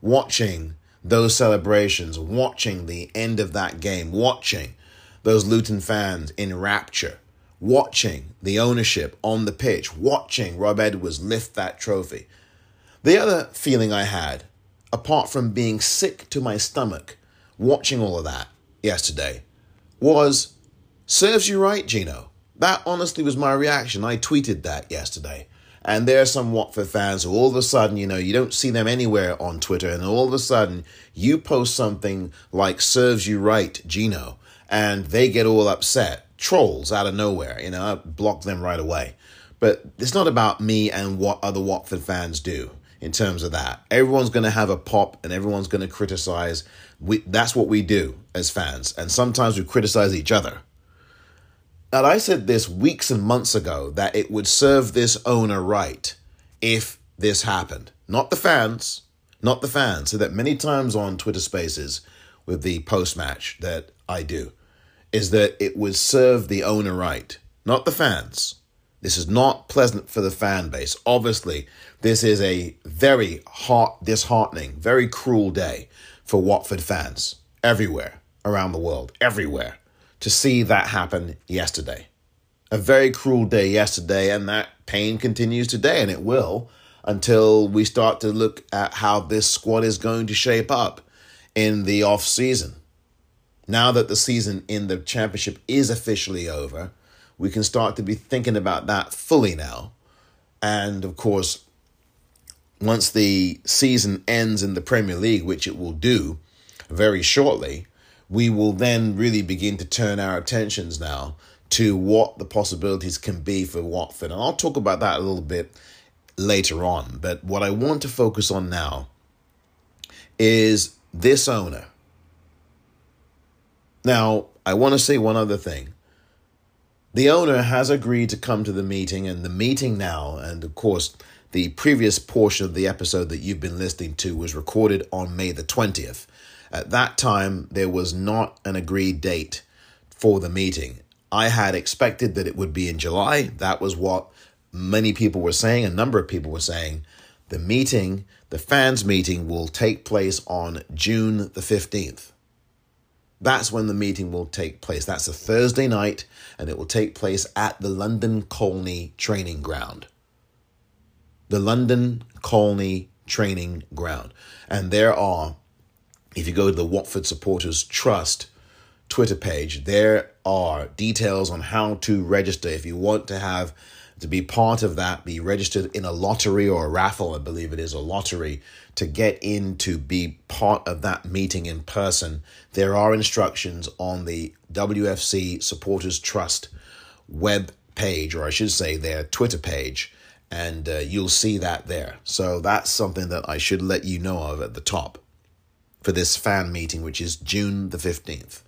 watching those celebrations, watching the end of that game, watching those Luton fans in rapture, watching the ownership on the pitch, watching Rob Edwards lift that trophy. The other feeling I had, apart from being sick to my stomach, watching all of that, yesterday was serves you right, Gino. That honestly was my reaction. I tweeted that yesterday. And there are some Watford fans who all of a sudden, you know, you don't see them anywhere on Twitter, and all of a sudden you post something like serves you right, Gino, and they get all upset. Trolls out of nowhere, you know, I block them right away. But it's not about me and what other Watford fans do in terms of that. Everyone's going to have a pop and everyone's going to criticize. We, that's what we do as fans. And sometimes we criticize each other. And I said this weeks and months ago that it would serve this owner right if this happened. Not the fans, not the fans. So that many times on Twitter Spaces with the post match that I do is that it would serve the owner right, not the fans. This is not pleasant for the fan base. Obviously, this is a very heart disheartening, very cruel day for Watford fans everywhere around the world, everywhere, to see that happen yesterday. A very cruel day yesterday, and that pain continues today, and it will until we start to look at how this squad is going to shape up in the off season. Now that the season in the championship is officially over, we can start to be thinking about that fully now. And of course, once the season ends in the Premier League, which it will do very shortly, we will then really begin to turn our attentions now to what the possibilities can be for Watford. And I'll talk about that a little bit later on. But what I want to focus on now is this owner. Now, I want to say one other thing. The owner has agreed to come to the meeting, and the meeting now, and of course, the previous portion of the episode that you've been listening to was recorded on May the 20th. At that time, there was not an agreed date for the meeting. I had expected that it would be in July. That was what many people were saying, a number of people were saying. The meeting, the fans' meeting, will take place on June the 15th. That's when the meeting will take place. That's a Thursday night, and it will take place at the London Colney Training Ground. The London Colney Training Ground. And there are, if you go to the Watford Supporters Trust Twitter page, there are details on how to register if you want to have to be part of that, be registered in a lottery or a raffle, I believe it is a lottery, to get in to be part of that meeting in person. There are instructions on the WFC Supporters Trust web page, or I should say their Twitter page, and uh, you'll see that there. So that's something that I should let you know of at the top for this fan meeting, which is June the 15th.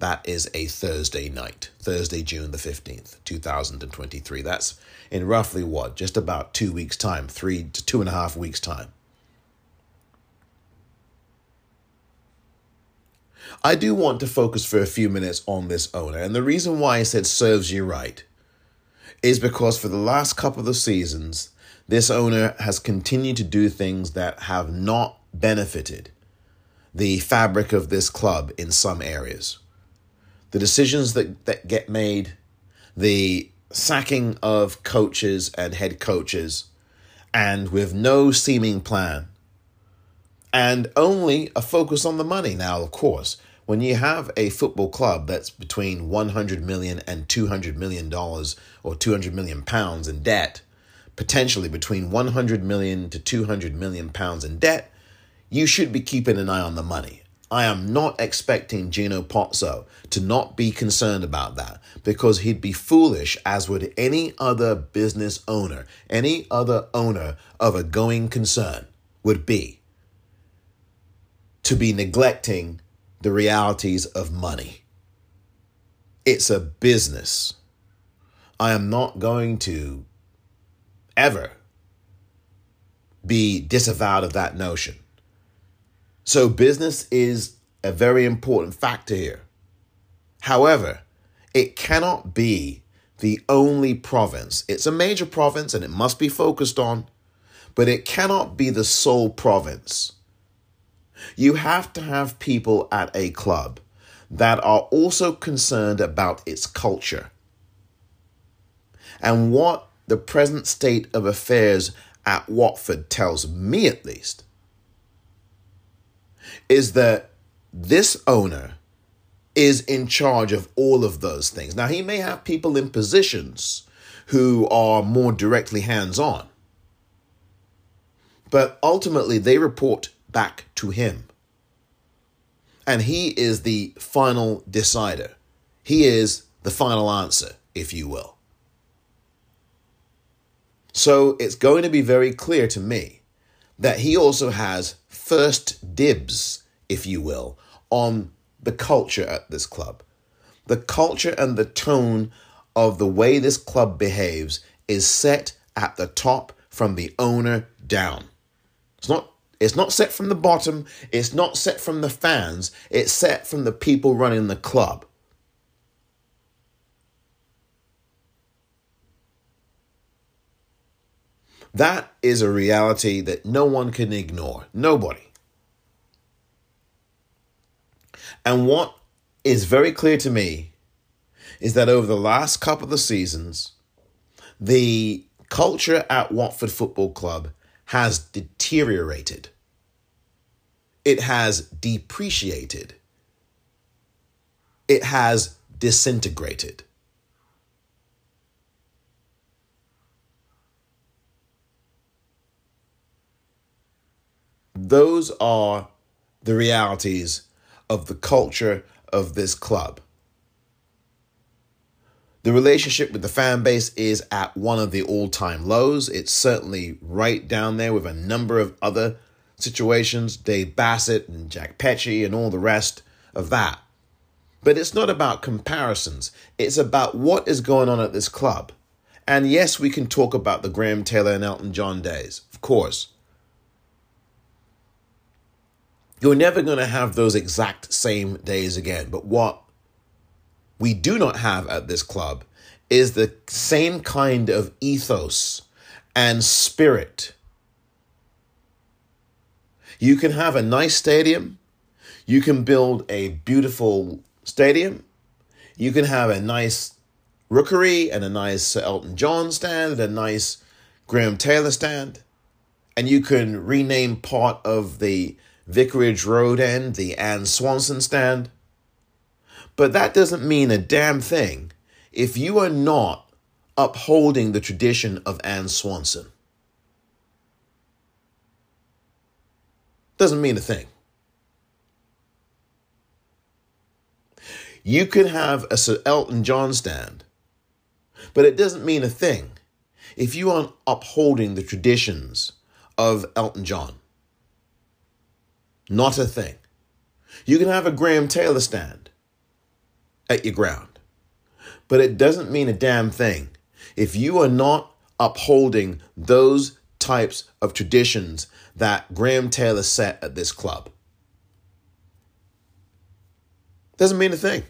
That is a Thursday night, Thursday, June the 15th, 2023. That's in roughly what? Just about two weeks' time, three to two and a half weeks' time. I do want to focus for a few minutes on this owner, and the reason why I said serves you right is because for the last couple of seasons, this owner has continued to do things that have not benefited the fabric of this club in some areas the decisions that, that get made, the sacking of coaches and head coaches, and with no seeming plan, and only a focus on the money. Now, of course, when you have a football club that's between 100 million and 200 million dollars or 200 million pounds in debt, potentially between 100 million to 200 million pounds in debt, you should be keeping an eye on the money. I am not expecting Gino Pozzo to not be concerned about that because he'd be foolish, as would any other business owner, any other owner of a going concern would be, to be neglecting the realities of money. It's a business. I am not going to ever be disavowed of that notion. So, business is a very important factor here. However, it cannot be the only province. It's a major province and it must be focused on, but it cannot be the sole province. You have to have people at a club that are also concerned about its culture. And what the present state of affairs at Watford tells me, at least, is that this owner is in charge of all of those things. Now, he may have people in positions who are more directly hands on, but ultimately they report back to him. And he is the final decider. He is the final answer, if you will. So it's going to be very clear to me that he also has first dibs, if you will, on the culture at this club. The culture and the tone of the way this club behaves is set at the top from the owner down. It's not It's not set from the bottom, it's not set from the fans, it's set from the people running the club. That is a reality that no one can ignore. Nobody. And what is very clear to me is that over the last couple of seasons, the culture at Watford Football Club has deteriorated. It has depreciated. It has disintegrated. Those are the realities of the culture of this club. The relationship with the fan base is at one of the all time lows. It's certainly right down there with a number of other situations, Dave Bassett and Jack Petchey and all the rest of that. But it's not about comparisons, it's about what is going on at this club. And yes, we can talk about the Graham Taylor and Elton John days, of course. You're never going to have those exact same days again. But what we do not have at this club is the same kind of ethos and spirit. You can have a nice stadium, you can build a beautiful stadium, you can have a nice rookery and a nice Elton John stand and a nice Graham Taylor stand, and you can rename part of the Vicarage Road end, the Anne Swanson stand. But that doesn't mean a damn thing if you are not upholding the tradition of Anne Swanson. Doesn't mean a thing. You can have a Sir Elton John stand, but it doesn't mean a thing if you aren't upholding the traditions of Elton John. Not a thing. You can have a Graham Taylor stand at your ground, but it doesn't mean a damn thing if you are not upholding those types of traditions that Graham Taylor set at this club. Doesn't mean a thing.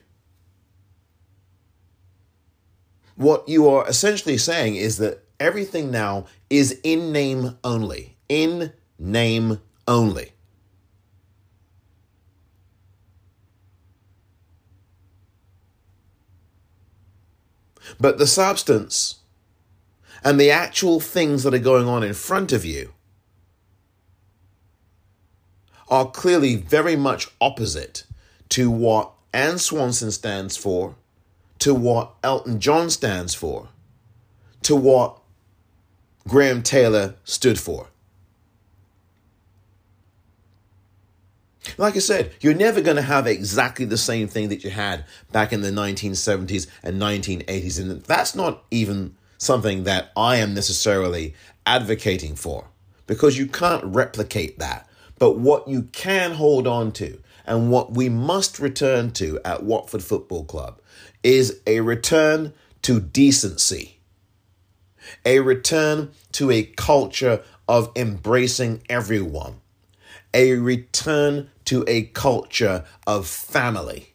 What you are essentially saying is that everything now is in name only. In name only. But the substance and the actual things that are going on in front of you are clearly very much opposite to what Anne Swanson stands for, to what Elton John stands for, to what Graham Taylor stood for. Like I said, you're never going to have exactly the same thing that you had back in the 1970s and 1980s. And that's not even something that I am necessarily advocating for because you can't replicate that. But what you can hold on to and what we must return to at Watford Football Club is a return to decency, a return to a culture of embracing everyone, a return to a culture of family,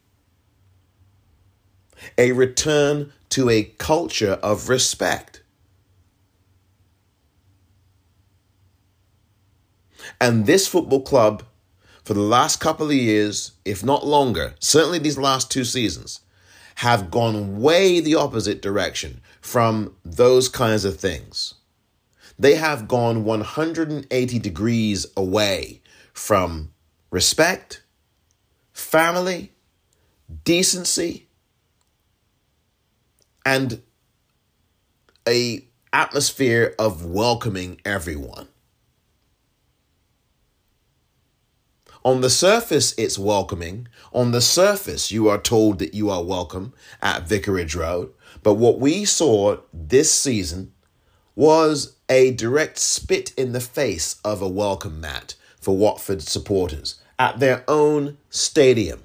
a return to a culture of respect. And this football club, for the last couple of years, if not longer, certainly these last two seasons, have gone way the opposite direction from those kinds of things. They have gone 180 degrees away from respect, family, decency, and a atmosphere of welcoming everyone. On the surface, it's welcoming. On the surface, you are told that you are welcome at Vicarage Road. But what we saw this season was a direct spit in the face of a welcome mat for Watford supporters at their own stadium.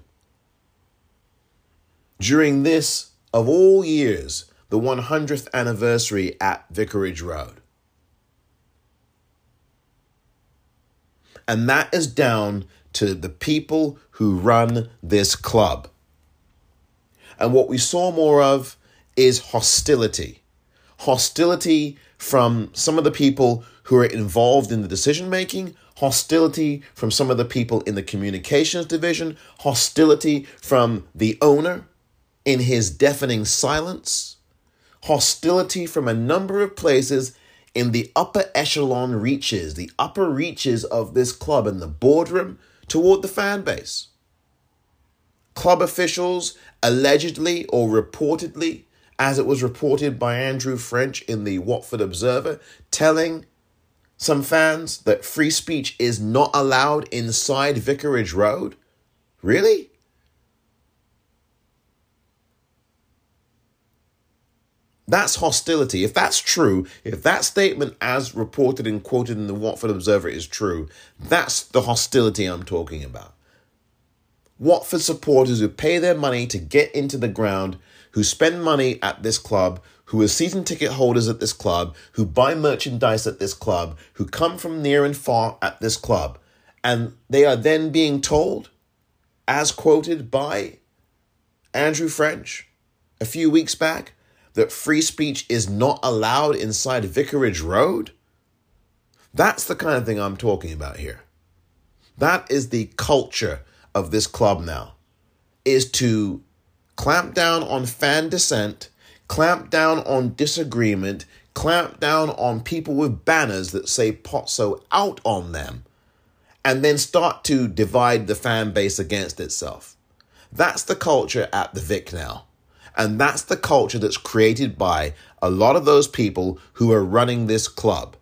During this, of all years, the 100th anniversary at Vicarage Road. And that is down to the people who run this club. And what we saw more of is hostility. Hostility from some of the people who are involved in the decision making, hostility from some of the people in the communications division, hostility from the owner in his deafening silence, hostility from a number of places in the upper echelon reaches, the upper reaches of this club in the boardroom toward the fan base. Club officials allegedly or reportedly, as it was reported by Andrew French in the Watford Observer, telling some fans that free speech is not allowed inside Vicarage Road? Really? That's hostility. If that's true, if that statement, as reported and quoted in the Watford Observer, is true, that's the hostility I'm talking about. Watford supporters who pay their money to get into the ground, who spend money at this club, who are season ticket holders at this club, who buy merchandise at this club, who come from near and far at this club, and they are then being told, as quoted by Andrew French a few weeks back, that free speech is not allowed inside Vicarage Road? That's the kind of thing I'm talking about here. That is the culture of this club now. Is to clamp down on fan dissent, clamp down on disagreement, clamp down on people with banners that say Pozzo out on them, and then start to divide the fan base against itself. That's the culture at the Vic now. And that's the culture that's created by a lot of those people who are running this club.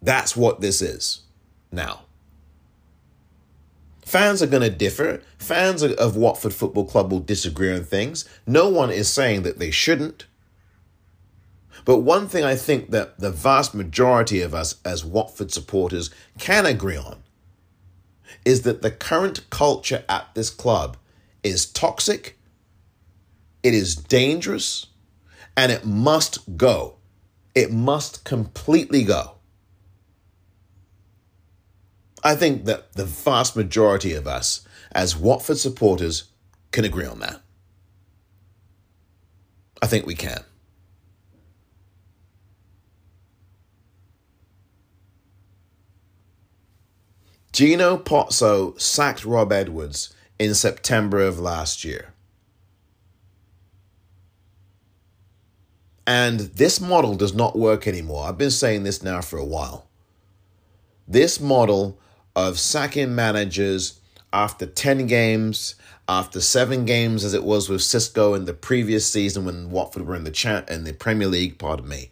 That's what this is now. Fans are going to differ. Fans of Watford Football Club will disagree on things. No one is saying that they shouldn't. But one thing I think that the vast majority of us as Watford supporters can agree on is that the current culture at this club is toxic it is dangerous and it must go. It must completely go. I think that the vast majority of us, as Watford supporters, can agree on that. I think we can. Gino Pozzo sacked Rob Edwards in September of last year. And this model does not work anymore. I've been saying this now for a while. This model of sacking managers after 10 games, after seven games, as it was with Xisco in the previous season when Watford were in the chat in the Premier League, pardon me.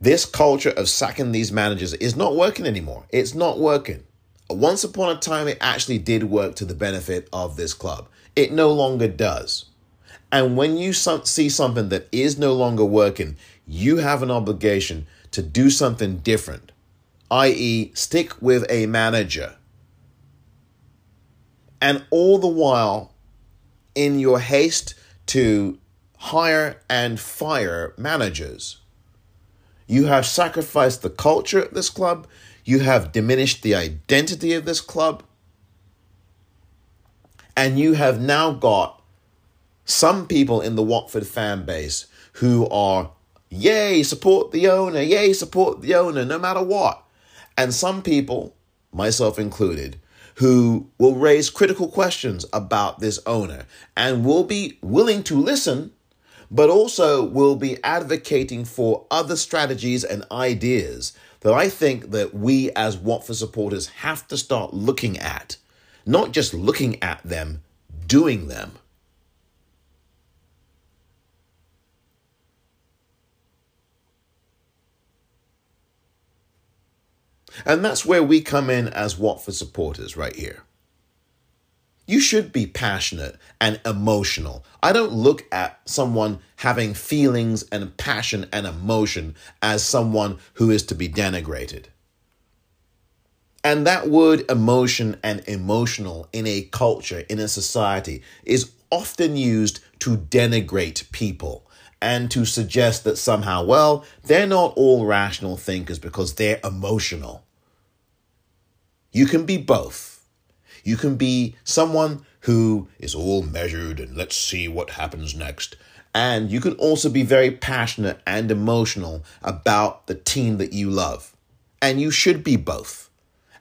This culture of sacking these managers is not working anymore. It's not working. Once upon a time, it actually did work to the benefit of this club. It no longer does. And when you see something that is no longer working, you have an obligation to do something different, i.e., stick with a manager. And all the while, in your haste to hire and fire managers, you have sacrificed the culture at this club, you have diminished the identity of this club, and you have now got some people in the Watford fan base who are, yay, support the owner, yay, support the owner, no matter what. And some people, myself included, who will raise critical questions about this owner and will be willing to listen, but also will be advocating for other strategies and ideas that I think that we as Watford supporters have to start looking at. Not just looking at them, doing them. And that's where we come in as Watford supporters right here. You should be passionate and emotional. I don't look at someone having feelings and passion and emotion as someone who is to be denigrated. And that word emotion and emotional in a culture, in a society, is often used to denigrate people and to suggest that somehow, well, they're not all rational thinkers because they're emotional. You can be both. You can be someone who is all measured and let's see what happens next. And you can also be very passionate and emotional about the team that you love. And you should be both.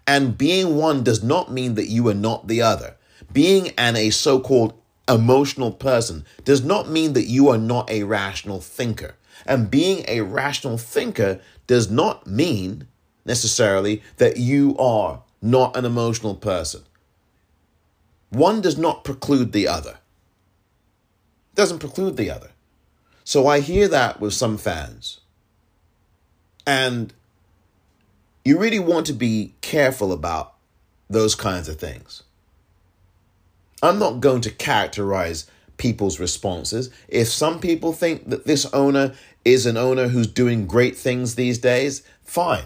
And being one does not mean that you are not the other. Being an a so-called emotional person does not mean that you are not a rational thinker. And being a rational thinker does not mean necessarily that you are not an emotional person. One does not preclude the other. It Doesn't preclude the other. So I hear that with some fans. And you really want to be careful about those kinds of things. I'm not going to characterize people's responses. If some people think that this owner is an owner who's doing great things these days, fine.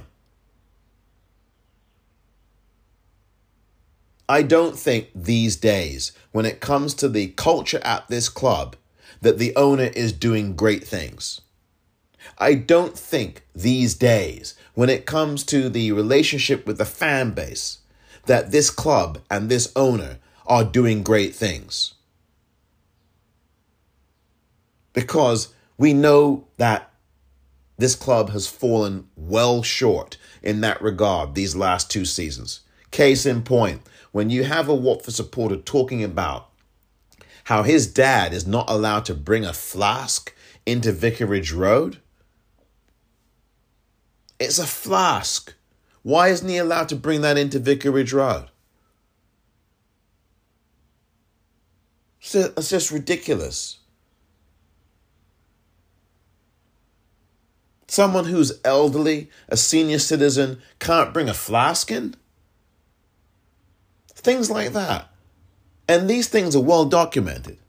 I don't think these days, when it comes to the culture at this club, that the owner is doing great things. I don't think these days, when it comes to the relationship with the fan base, that this club and this owner are doing great things. Because we know that this club has fallen well short in that regard these last two seasons. Case in point, when you have a Watford supporter talking about how his dad is not allowed to bring a flask into Vicarage Road, it's a flask. Why isn't he allowed to bring that into Vicarage Road? It's just ridiculous. Someone who's elderly, a senior citizen, can't bring a flask in? Things like that. And these things are well documented.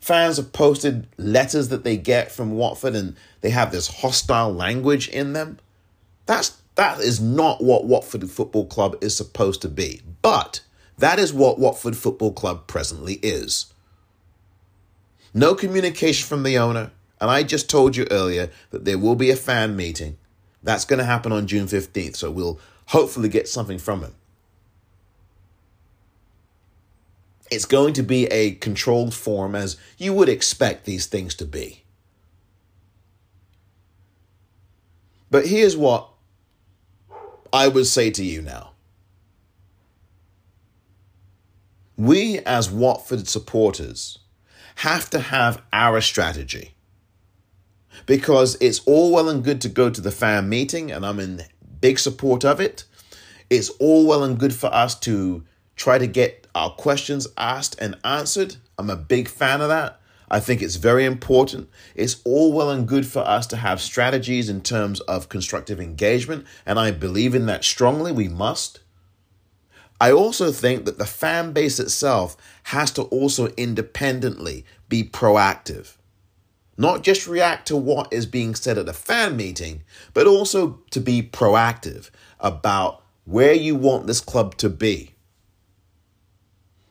Fans have posted letters that they get from Watford and they have this hostile language in them. That's that is not what Watford Football Club is supposed to be. But that is what Watford Football Club presently is. No communication from the owner, and I just told you earlier that there will be a fan meeting. That's going to happen on June 15th, so we'll hopefully get something from him. It's going to be a controlled form as you would expect these things to be. But here's what I would say to you now. We, as Watford supporters, have to have our strategy. Because it's all well and good to go to the fan meeting, and I'm in big support of it. It's all well and good for us to try to get our questions asked and answered. I'm a big fan of that. I think it's very important. It's all well and good for us to have strategies in terms of constructive engagement, and I believe in that strongly. We must. I also think that the fan base itself has to also independently be proactive. Not just react to what is being said at a fan meeting, but also to be proactive about where you want this club to be.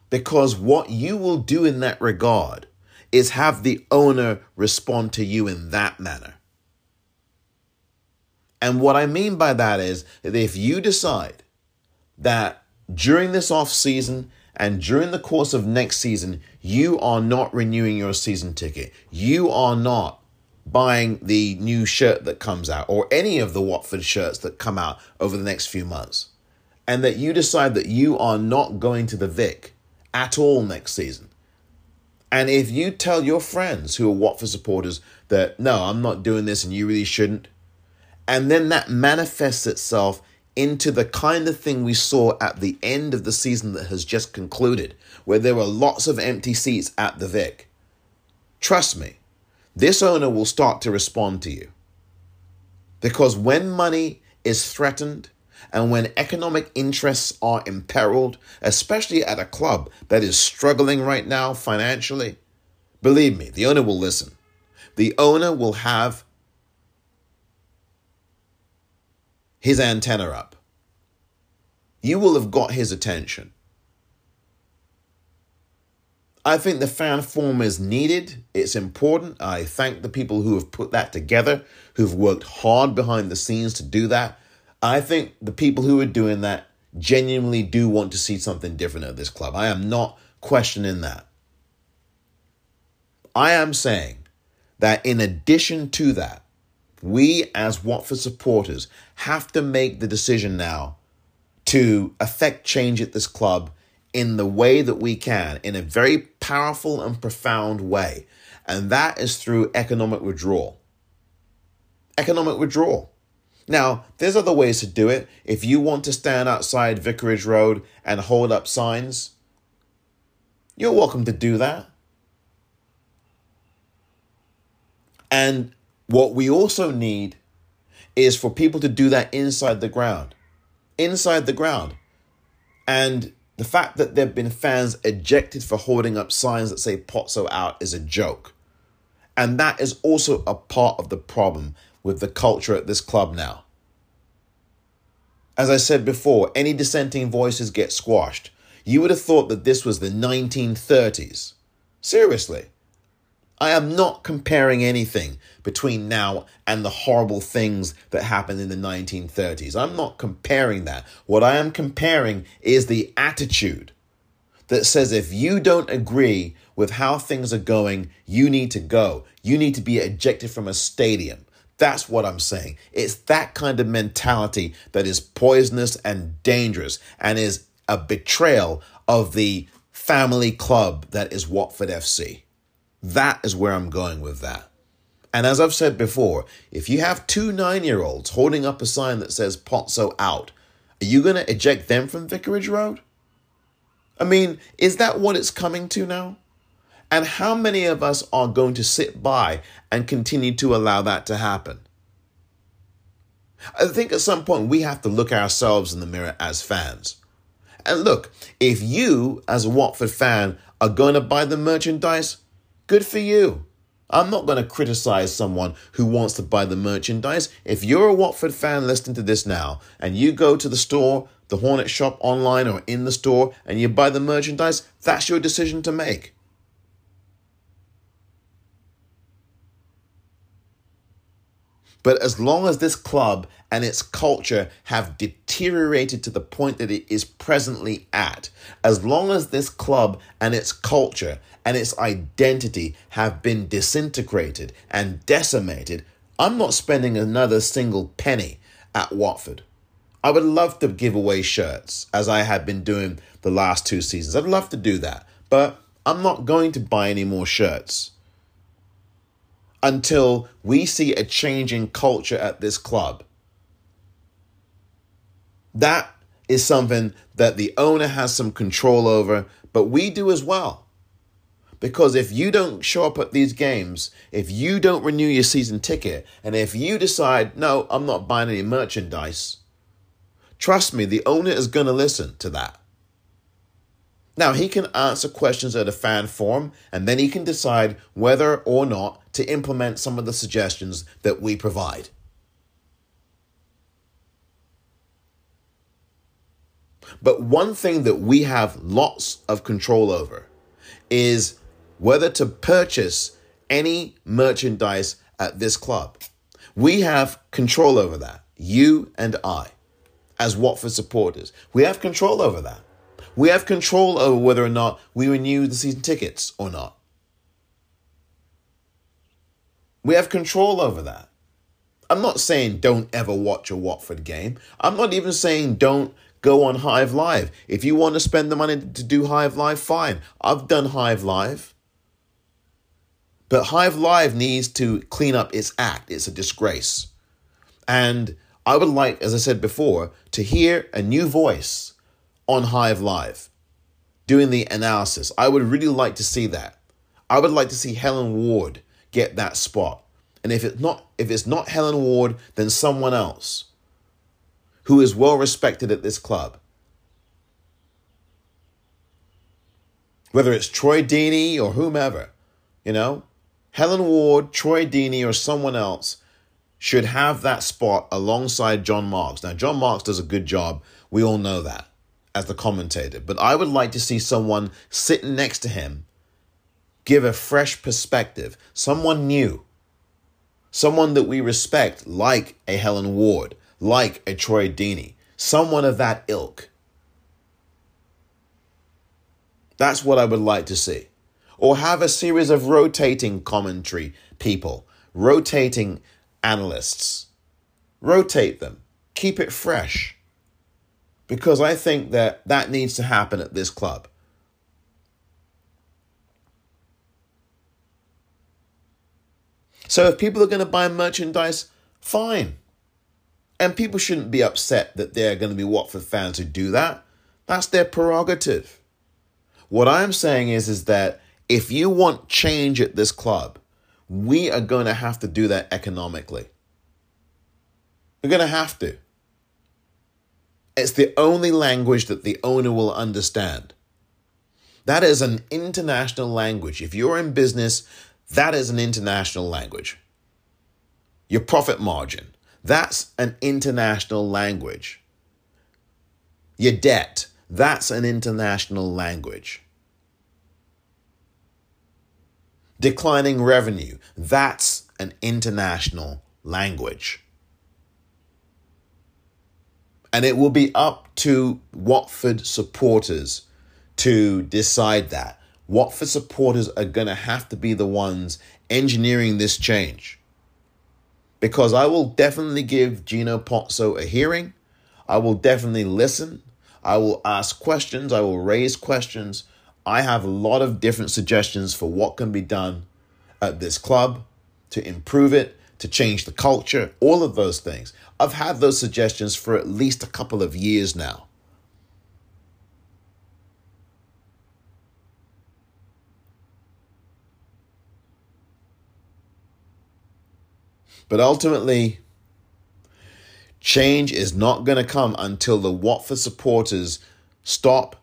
Because what you will do in that regard is have the owner respond to you in that manner. And what I mean by that is that if you decide that during this off season and during the course of next season, you are not renewing your season ticket, you are not buying the new shirt that comes out or any of the Watford shirts that come out over the next few months, and that you decide that you are not going to the Vic at all next season. And if you tell your friends who are Watford supporters that, no, I'm not doing this and you really shouldn't, and then that manifests itself into the kind of thing we saw at the end of the season that has just concluded, where there were lots of empty seats at the Vic. Trust me, this owner will start to respond to you. Because when money is threatened, and when economic interests are imperiled, especially at a club that is struggling right now financially, believe me, the owner will listen. The owner will have his antenna up. You will have got his attention. I think the fan form is needed. It's important. I thank the people who have put that together, who've worked hard behind the scenes to do that. I think the people who are doing that genuinely do want to see something different at this club. I am not questioning that. I am saying that in addition to that, we as Watford supporters have to make the decision now to affect change at this club in the way that we can, in a very powerful and profound way. And that is through economic withdrawal. Economic withdrawal. Now, there's other ways to do it. If you want to stand outside Vicarage Road and hold up signs, you're welcome to do that. And what we also need is for people to do that inside the ground. Inside the ground. And the fact that there have been fans ejected for holding up signs that say Pozzo out is a joke. And that is also a part of the problem with the culture at this club now. As I said before, any dissenting voices get squashed. You would have thought that this was the 1930s. Seriously. I am not comparing anything between now and the horrible things that happened in the 1930s. I'm not comparing that. What I am comparing is the attitude that says if you don't agree with how things are going, you need to go. You need to be ejected from a stadium. That's what I'm saying. It's that kind of mentality that is poisonous and dangerous and is a betrayal of the family club that is Watford FC. That is where I'm going with that. And as I've said before, if you have two nine year olds holding up a sign that says Pozzo out, are you going to eject them from Vicarage Road? I mean, is that what it's coming to now? And how many of us are going to sit by and continue to allow that to happen? I think at some point we have to look ourselves in the mirror as fans. And look, if you, as a Watford fan, are going to buy the merchandise, good for you. I'm not going to criticize someone who wants to buy the merchandise. If you're a Watford fan listening to this now and you go to the store, the Hornet shop online or in the store, and you buy the merchandise, that's your decision to make. But as long as this club and its culture have deteriorated to the point that it is presently at, as long as this club and its culture and its identity have been disintegrated and decimated, I'm not spending another single penny at Watford. I would love to give away shirts as I have been doing the last two seasons. I'd love to do that, but I'm not going to buy any more shirts until we see a change in culture at this club. That is something that the owner has some control over, but we do as well. Because if you don't show up at these games, if you don't renew your season ticket, and if you decide, no, I'm not buying any merchandise, trust me, the owner is going to listen to that. Now, he can answer questions at a fan forum, and then he can decide whether or not to implement some of the suggestions that we provide. But one thing that we have lots of control over is whether to purchase any merchandise at this club. We have control over that, you and I, as Watford supporters. We have control over that. We have control over whether or not we renew the season tickets or not. We have control over that. I'm not saying don't ever watch a Watford game. I'm not even saying don't go on Hive Live. If you want to spend the money to do Hive Live, fine. I've done Hive Live. But Hive Live needs to clean up its act. It's a disgrace. And I would like, as I said before, to hear a new voice on Hive Live doing the analysis. I would really like to see that. I would like to see Helen Ward get that spot. And if it's not if it's not Helen Ward, then someone else who is well respected at this club. Whether it's Troy Deeney or whomever, you know, Helen Ward, Troy Deeney, or someone else should have that spot alongside John Marks. Now, John Marks does a good job. We all know that as the commentator, but I would like to see someone sitting next to him give a fresh perspective, someone new, someone that we respect, like a Helen Ward, like a Troy Deeney, someone of that ilk. That's what I would like to see. Or have a series of rotating commentary people, rotating analysts. Rotate them. Keep it fresh. Because I think that that needs to happen at this club. So if people are going to buy merchandise, fine. And people shouldn't be upset that there are going to be Watford fans who do that. That's their prerogative. What I'm saying is, is that if you want change at this club, we are going to have to do that economically. We're going to have to. It's the only language that the owner will understand. That is an international language. If you're in business, that is an international language. Your profit margin, that's an international language. Your debt, that's an international language. Declining revenue, that's an international language. And it will be up to Watford supporters to decide that. Watford supporters are going to have to be the ones engineering this change. Because I will definitely give Gino Pozzo a hearing. I will definitely listen. I will ask questions. I will raise questions. I have a lot of different suggestions for what can be done at this club to improve it, to change the culture, all of those things. I've had those suggestions for at least a couple of years now. But ultimately, change is not going to come until the Watford supporters stop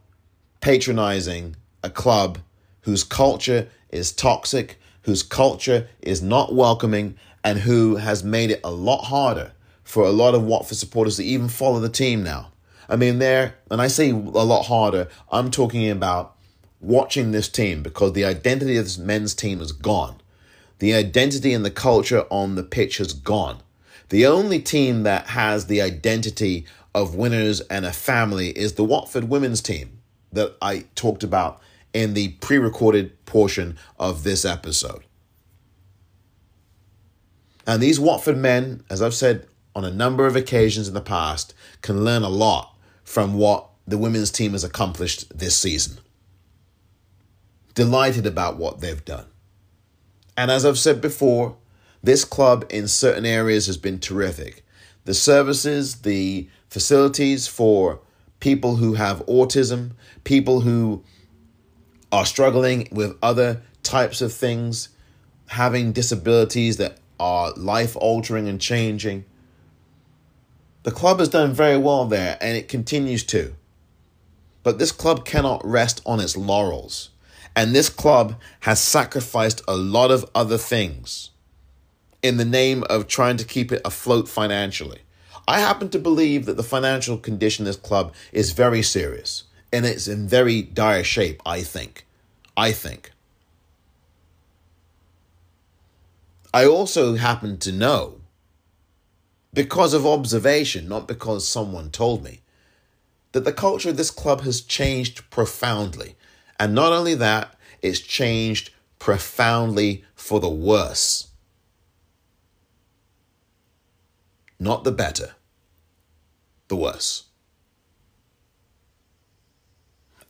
patronizing a club whose culture is toxic, whose culture is not welcoming, and who has made it a lot harder for a lot of Watford supporters to even follow the team now. I mean, there, and I say a lot harder, I'm talking about watching this team because the identity of this men's team is gone. The identity and the culture on the pitch has gone. The only team that has the identity of winners and a family is the Watford women's team that I talked about in the pre recorded portion of this episode. And these Watford men, as I've said on a number of occasions in the past, can learn a lot from what the women's team has accomplished this season. Delighted about what they've done. And as I've said before, this club in certain areas has been terrific. The services, the facilities for people who have autism, people who are struggling with other types of things, having disabilities that are life altering and changing. The club has done very well there and it continues to. But this club cannot rest on its laurels. And this club has sacrificed a lot of other things in the name of trying to keep it afloat financially. I happen to believe that the financial condition of this club is very serious and it's in very dire shape, I think. I think. I also happen to know, because of observation, not because someone told me, that the culture of this club has changed profoundly. And not only that, it's changed profoundly for the worse. Not the better, the worse.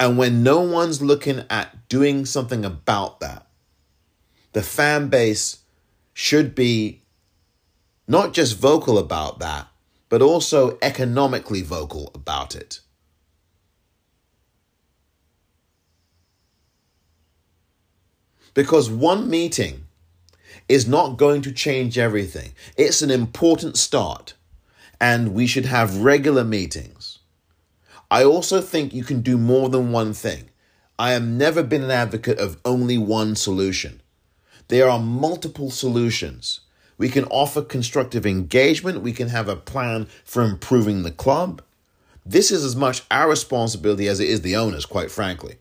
And when no one's looking at doing something about that, the fan base should be not just vocal about that, but also economically vocal about it. Because one meeting is not going to change everything. It's an important start, and we should have regular meetings. I also think you can do more than one thing. I have never been an advocate of only one solution. There are multiple solutions. We can offer constructive engagement, we can have a plan for improving the club. This is as much our responsibility as it is the owners, quite frankly.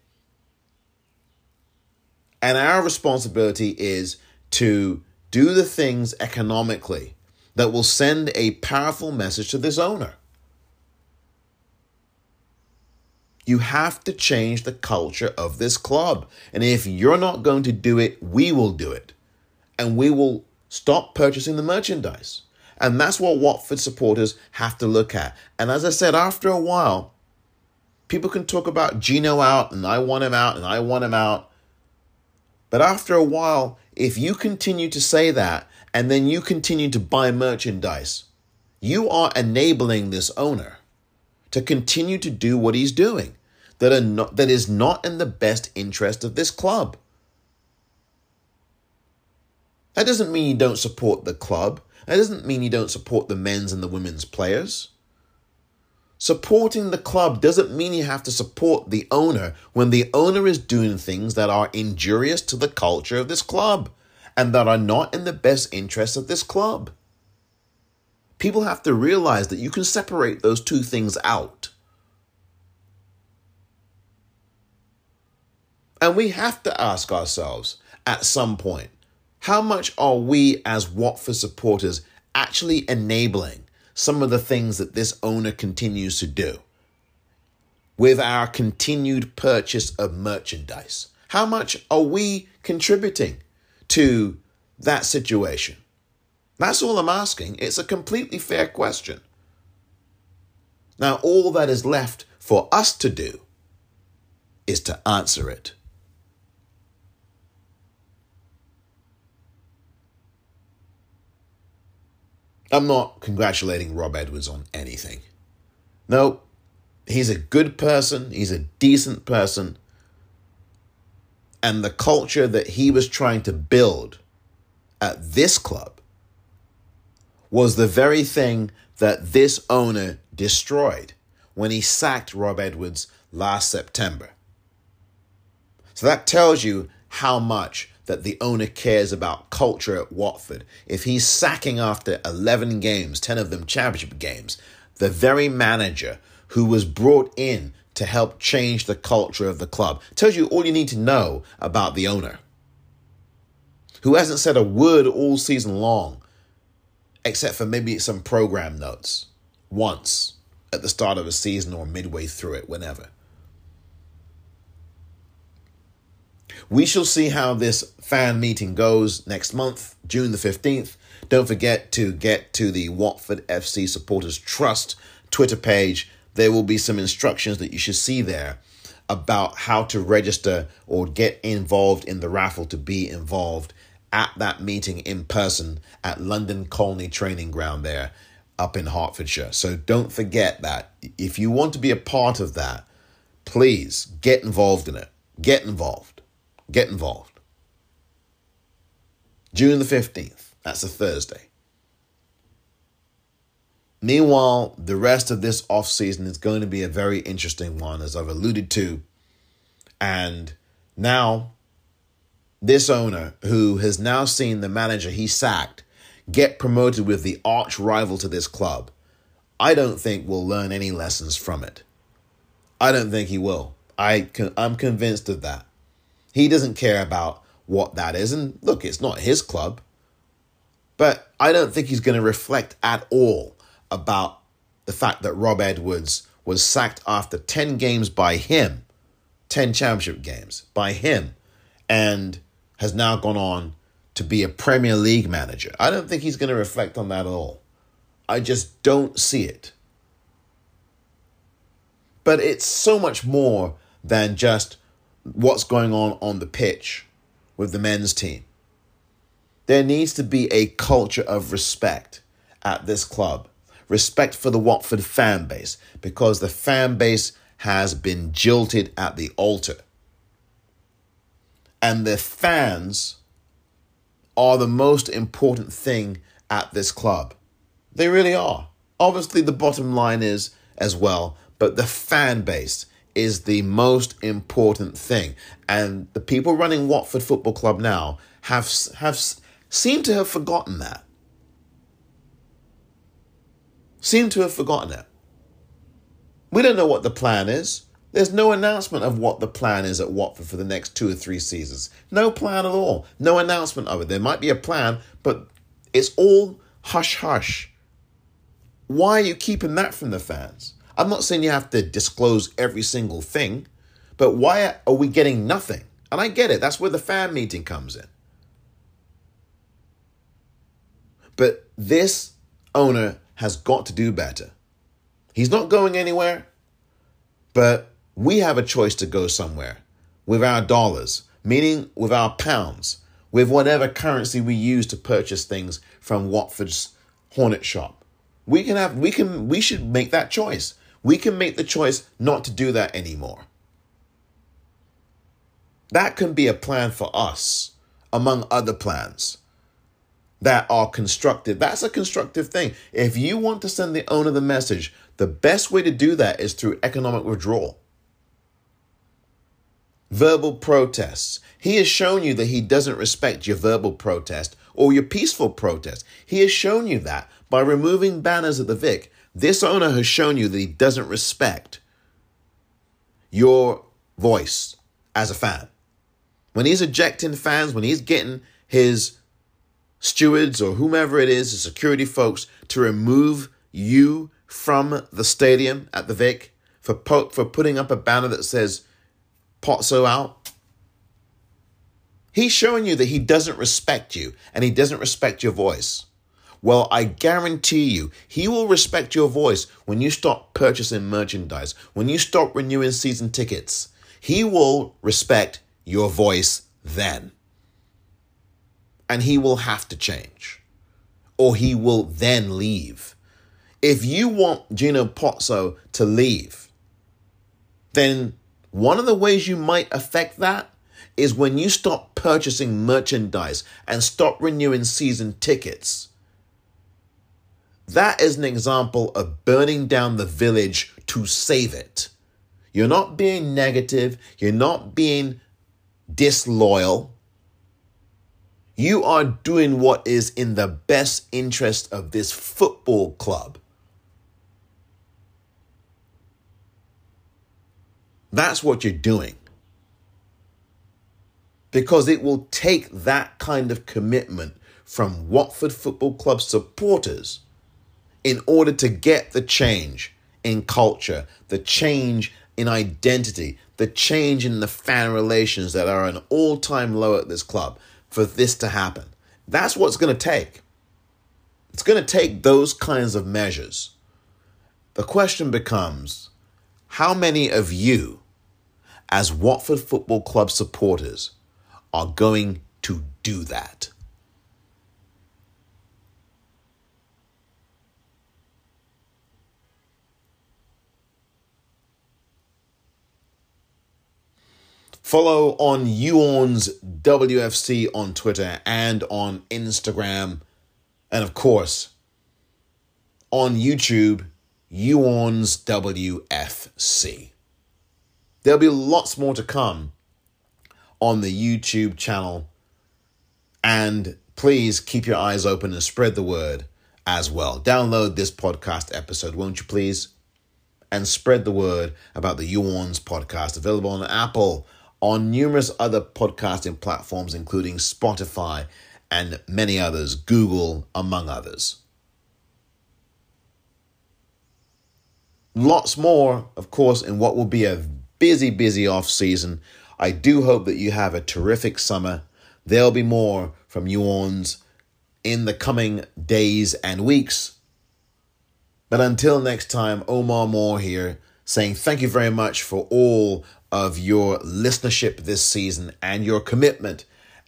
And our responsibility is to do the things economically that will send a powerful message to this owner. You have to change the culture of this club. And if you're not going to do it, we will do it. And we will stop purchasing the merchandise. And that's what Watford supporters have to look at. And as I said, after a while, people can talk about Gino out and I want him out and I want him out. But after a while, if you continue to say that and then you continue to buy merchandise, you are enabling this owner to continue to do what he's doing that are not that is not in the best interest of this club. That doesn't mean you don't support the club. That doesn't mean you don't support the men's and the women's players. Supporting the club doesn't mean you have to support the owner when the owner is doing things that are injurious to the culture of this club and that are not in the best interest of this club. People have to realize that you can separate those two things out. And we have to ask ourselves at some point how much are we as Watford supporters actually enabling some of the things that this owner continues to do with our continued purchase of merchandise? How much are we contributing to that situation? That's all I'm asking. It's a completely fair question. Now, all that is left for us to do is to answer it. I'm not congratulating Rob Edwards on anything. No, he's a good person, he's a decent person. And the culture that he was trying to build at this club was the very thing that this owner destroyed when he sacked Rob Edwards last September. So that tells you how much that the owner cares about culture at Watford. If he's sacking after 11 games, 10 of them championship games, the very manager who was brought in to help change the culture of the club tells you all you need to know about the owner, who hasn't said a word all season long, except for maybe some program notes once at the start of a season or midway through it, whenever. We shall see how this fan meeting goes next month, June the 15th. Don't forget to get to the Watford FC Supporters Trust Twitter page. There will be some instructions that you should see there about how to register or get involved in the raffle to be involved at that meeting in person at London Colney Training Ground there up in Hertfordshire. So don't forget that. If you want to be a part of that, please get involved in it. Get involved. Get involved. June the 15th. That's a Thursday. Meanwhile, the rest of this off season is going to be a very interesting one, as I've alluded to. And now, this owner, who has now seen the manager he sacked get promoted with the arch rival to this club, I don't think will learn any lessons from it. I don't think he will. I I'm convinced of that. He doesn't care about what that is. And look, it's not his club. But I don't think he's going to reflect at all about the fact that Rob Edwards was sacked after 10 games by him, 10 championship games by him, and has now gone on to be a Premier League manager. I don't think he's going to reflect on that at all. I just don't see it. But it's so much more than just what's going on on the pitch with the men's team. There needs to be a culture of respect at this club. Respect for the Watford fan base because the fan base has been jilted at the altar. And the fans are the most important thing at this club. They really are. Obviously, the bottom line is as well, but the fan base is the most important thing. And the people running Watford Football Club now have have seem to have forgotten that. Seem to have forgotten it. We don't know what the plan is. There's no announcement of what the plan is at Watford for the next two or three seasons. No plan at all. No announcement of it. There might be a plan, but it's all hush hush. Why are you keeping that from the fans? I'm not saying you have to disclose every single thing, but why are we getting nothing? And I get it. That's where the fan meeting comes in. But this owner has got to do better. He's not going anywhere, but we have a choice to go somewhere with our dollars, meaning with our pounds, with whatever currency we use to purchase things from Watford's Hornet shop. We can have we can we should make that choice. We can make the choice not to do that anymore. That can be a plan for us, among other plans that are constructive. That's a constructive thing. If you want to send the owner the message, the best way to do that is through economic withdrawal. Verbal protests. He has shown you that he doesn't respect your verbal protest or your peaceful protest. He has shown you that by removing banners at the Vic. This owner has shown you that he doesn't respect your voice as a fan. When he's ejecting fans, when he's getting his stewards or whomever it is, the security folks, to remove you from the stadium at the Vic for po- for putting up a banner that says Pozzo out. He's showing you that he doesn't respect you and he doesn't respect your voice. Well, I guarantee you, he will respect your voice when you stop purchasing merchandise, when you stop renewing season tickets. He will respect your voice then. And he will have to change, or he will then leave. If you want Gino Pozzo to leave, then one of the ways you might affect that is when you stop purchasing merchandise and stop renewing season tickets. That is an example of burning down the village to save it. You're not being negative, you're not being disloyal. You are doing what is in the best interest of this football club. That's what you're doing. Because it will take that kind of commitment from Watford Football Club supporters in order to get the change in culture, the change in identity, the change in the fan relations that are an all time low at this club for this to happen. That's what's going to take. It's going to take those kinds of measures. The question becomes how many of you, as Watford Football Club supporters, are going to do that? Follow on You Orns WFC on Twitter and on Instagram. And of course, on YouTube, You Orns WFC. There'll be lots more to come on the YouTube channel. And please keep your eyes open and spread the word as well. Download this podcast episode, won't you please? And spread the word about the You Orns podcast, available on Apple, on numerous other podcasting platforms, including Spotify and many others, Google, among others. Lots more, of course, in what will be a busy, busy off season. I do hope that you have a terrific summer. There'll be more from You Orns in the coming days and weeks. But until next time, Omar Moore here saying thank you very much for all of your listenership this season and your commitment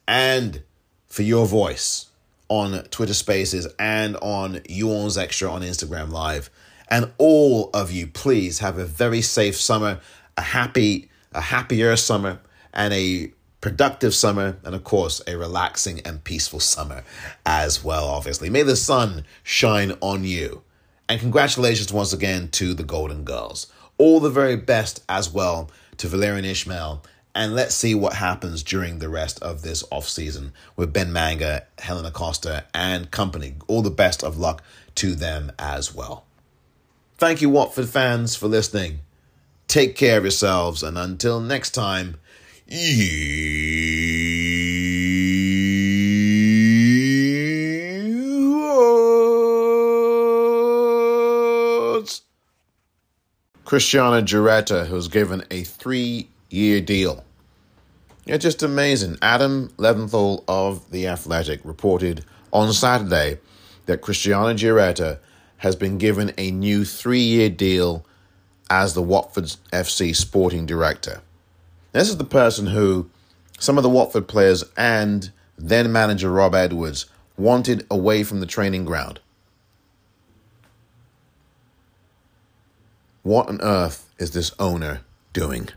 and for your voice on Twitter Spaces and on You Orns Extra on Instagram Live. And all of you, please have a very safe summer, a happy, a happier summer, and a productive summer, and of course, a relaxing and peaceful summer as well, obviously. May the sun shine on you. And congratulations once again to the Golden Girls. All the very best as well to Valérien Ismaël, And let's see what happens during the rest of this offseason with Ben Manga, Helena Costa, and company. All the best of luck to them as well. Thank you, Watford fans, for listening. Take care of yourselves, and until next time, you Cristiano Giaretta, was given a three year deal. Yeah, just amazing. Adam Leventhal of The Athletic reported on Saturday that Cristiano Giaretta has been given a new three year deal as the Watford FC sporting director. This is the person who some of the Watford players and then manager Rob Edwards wanted away from the training ground. What on earth is this owner doing?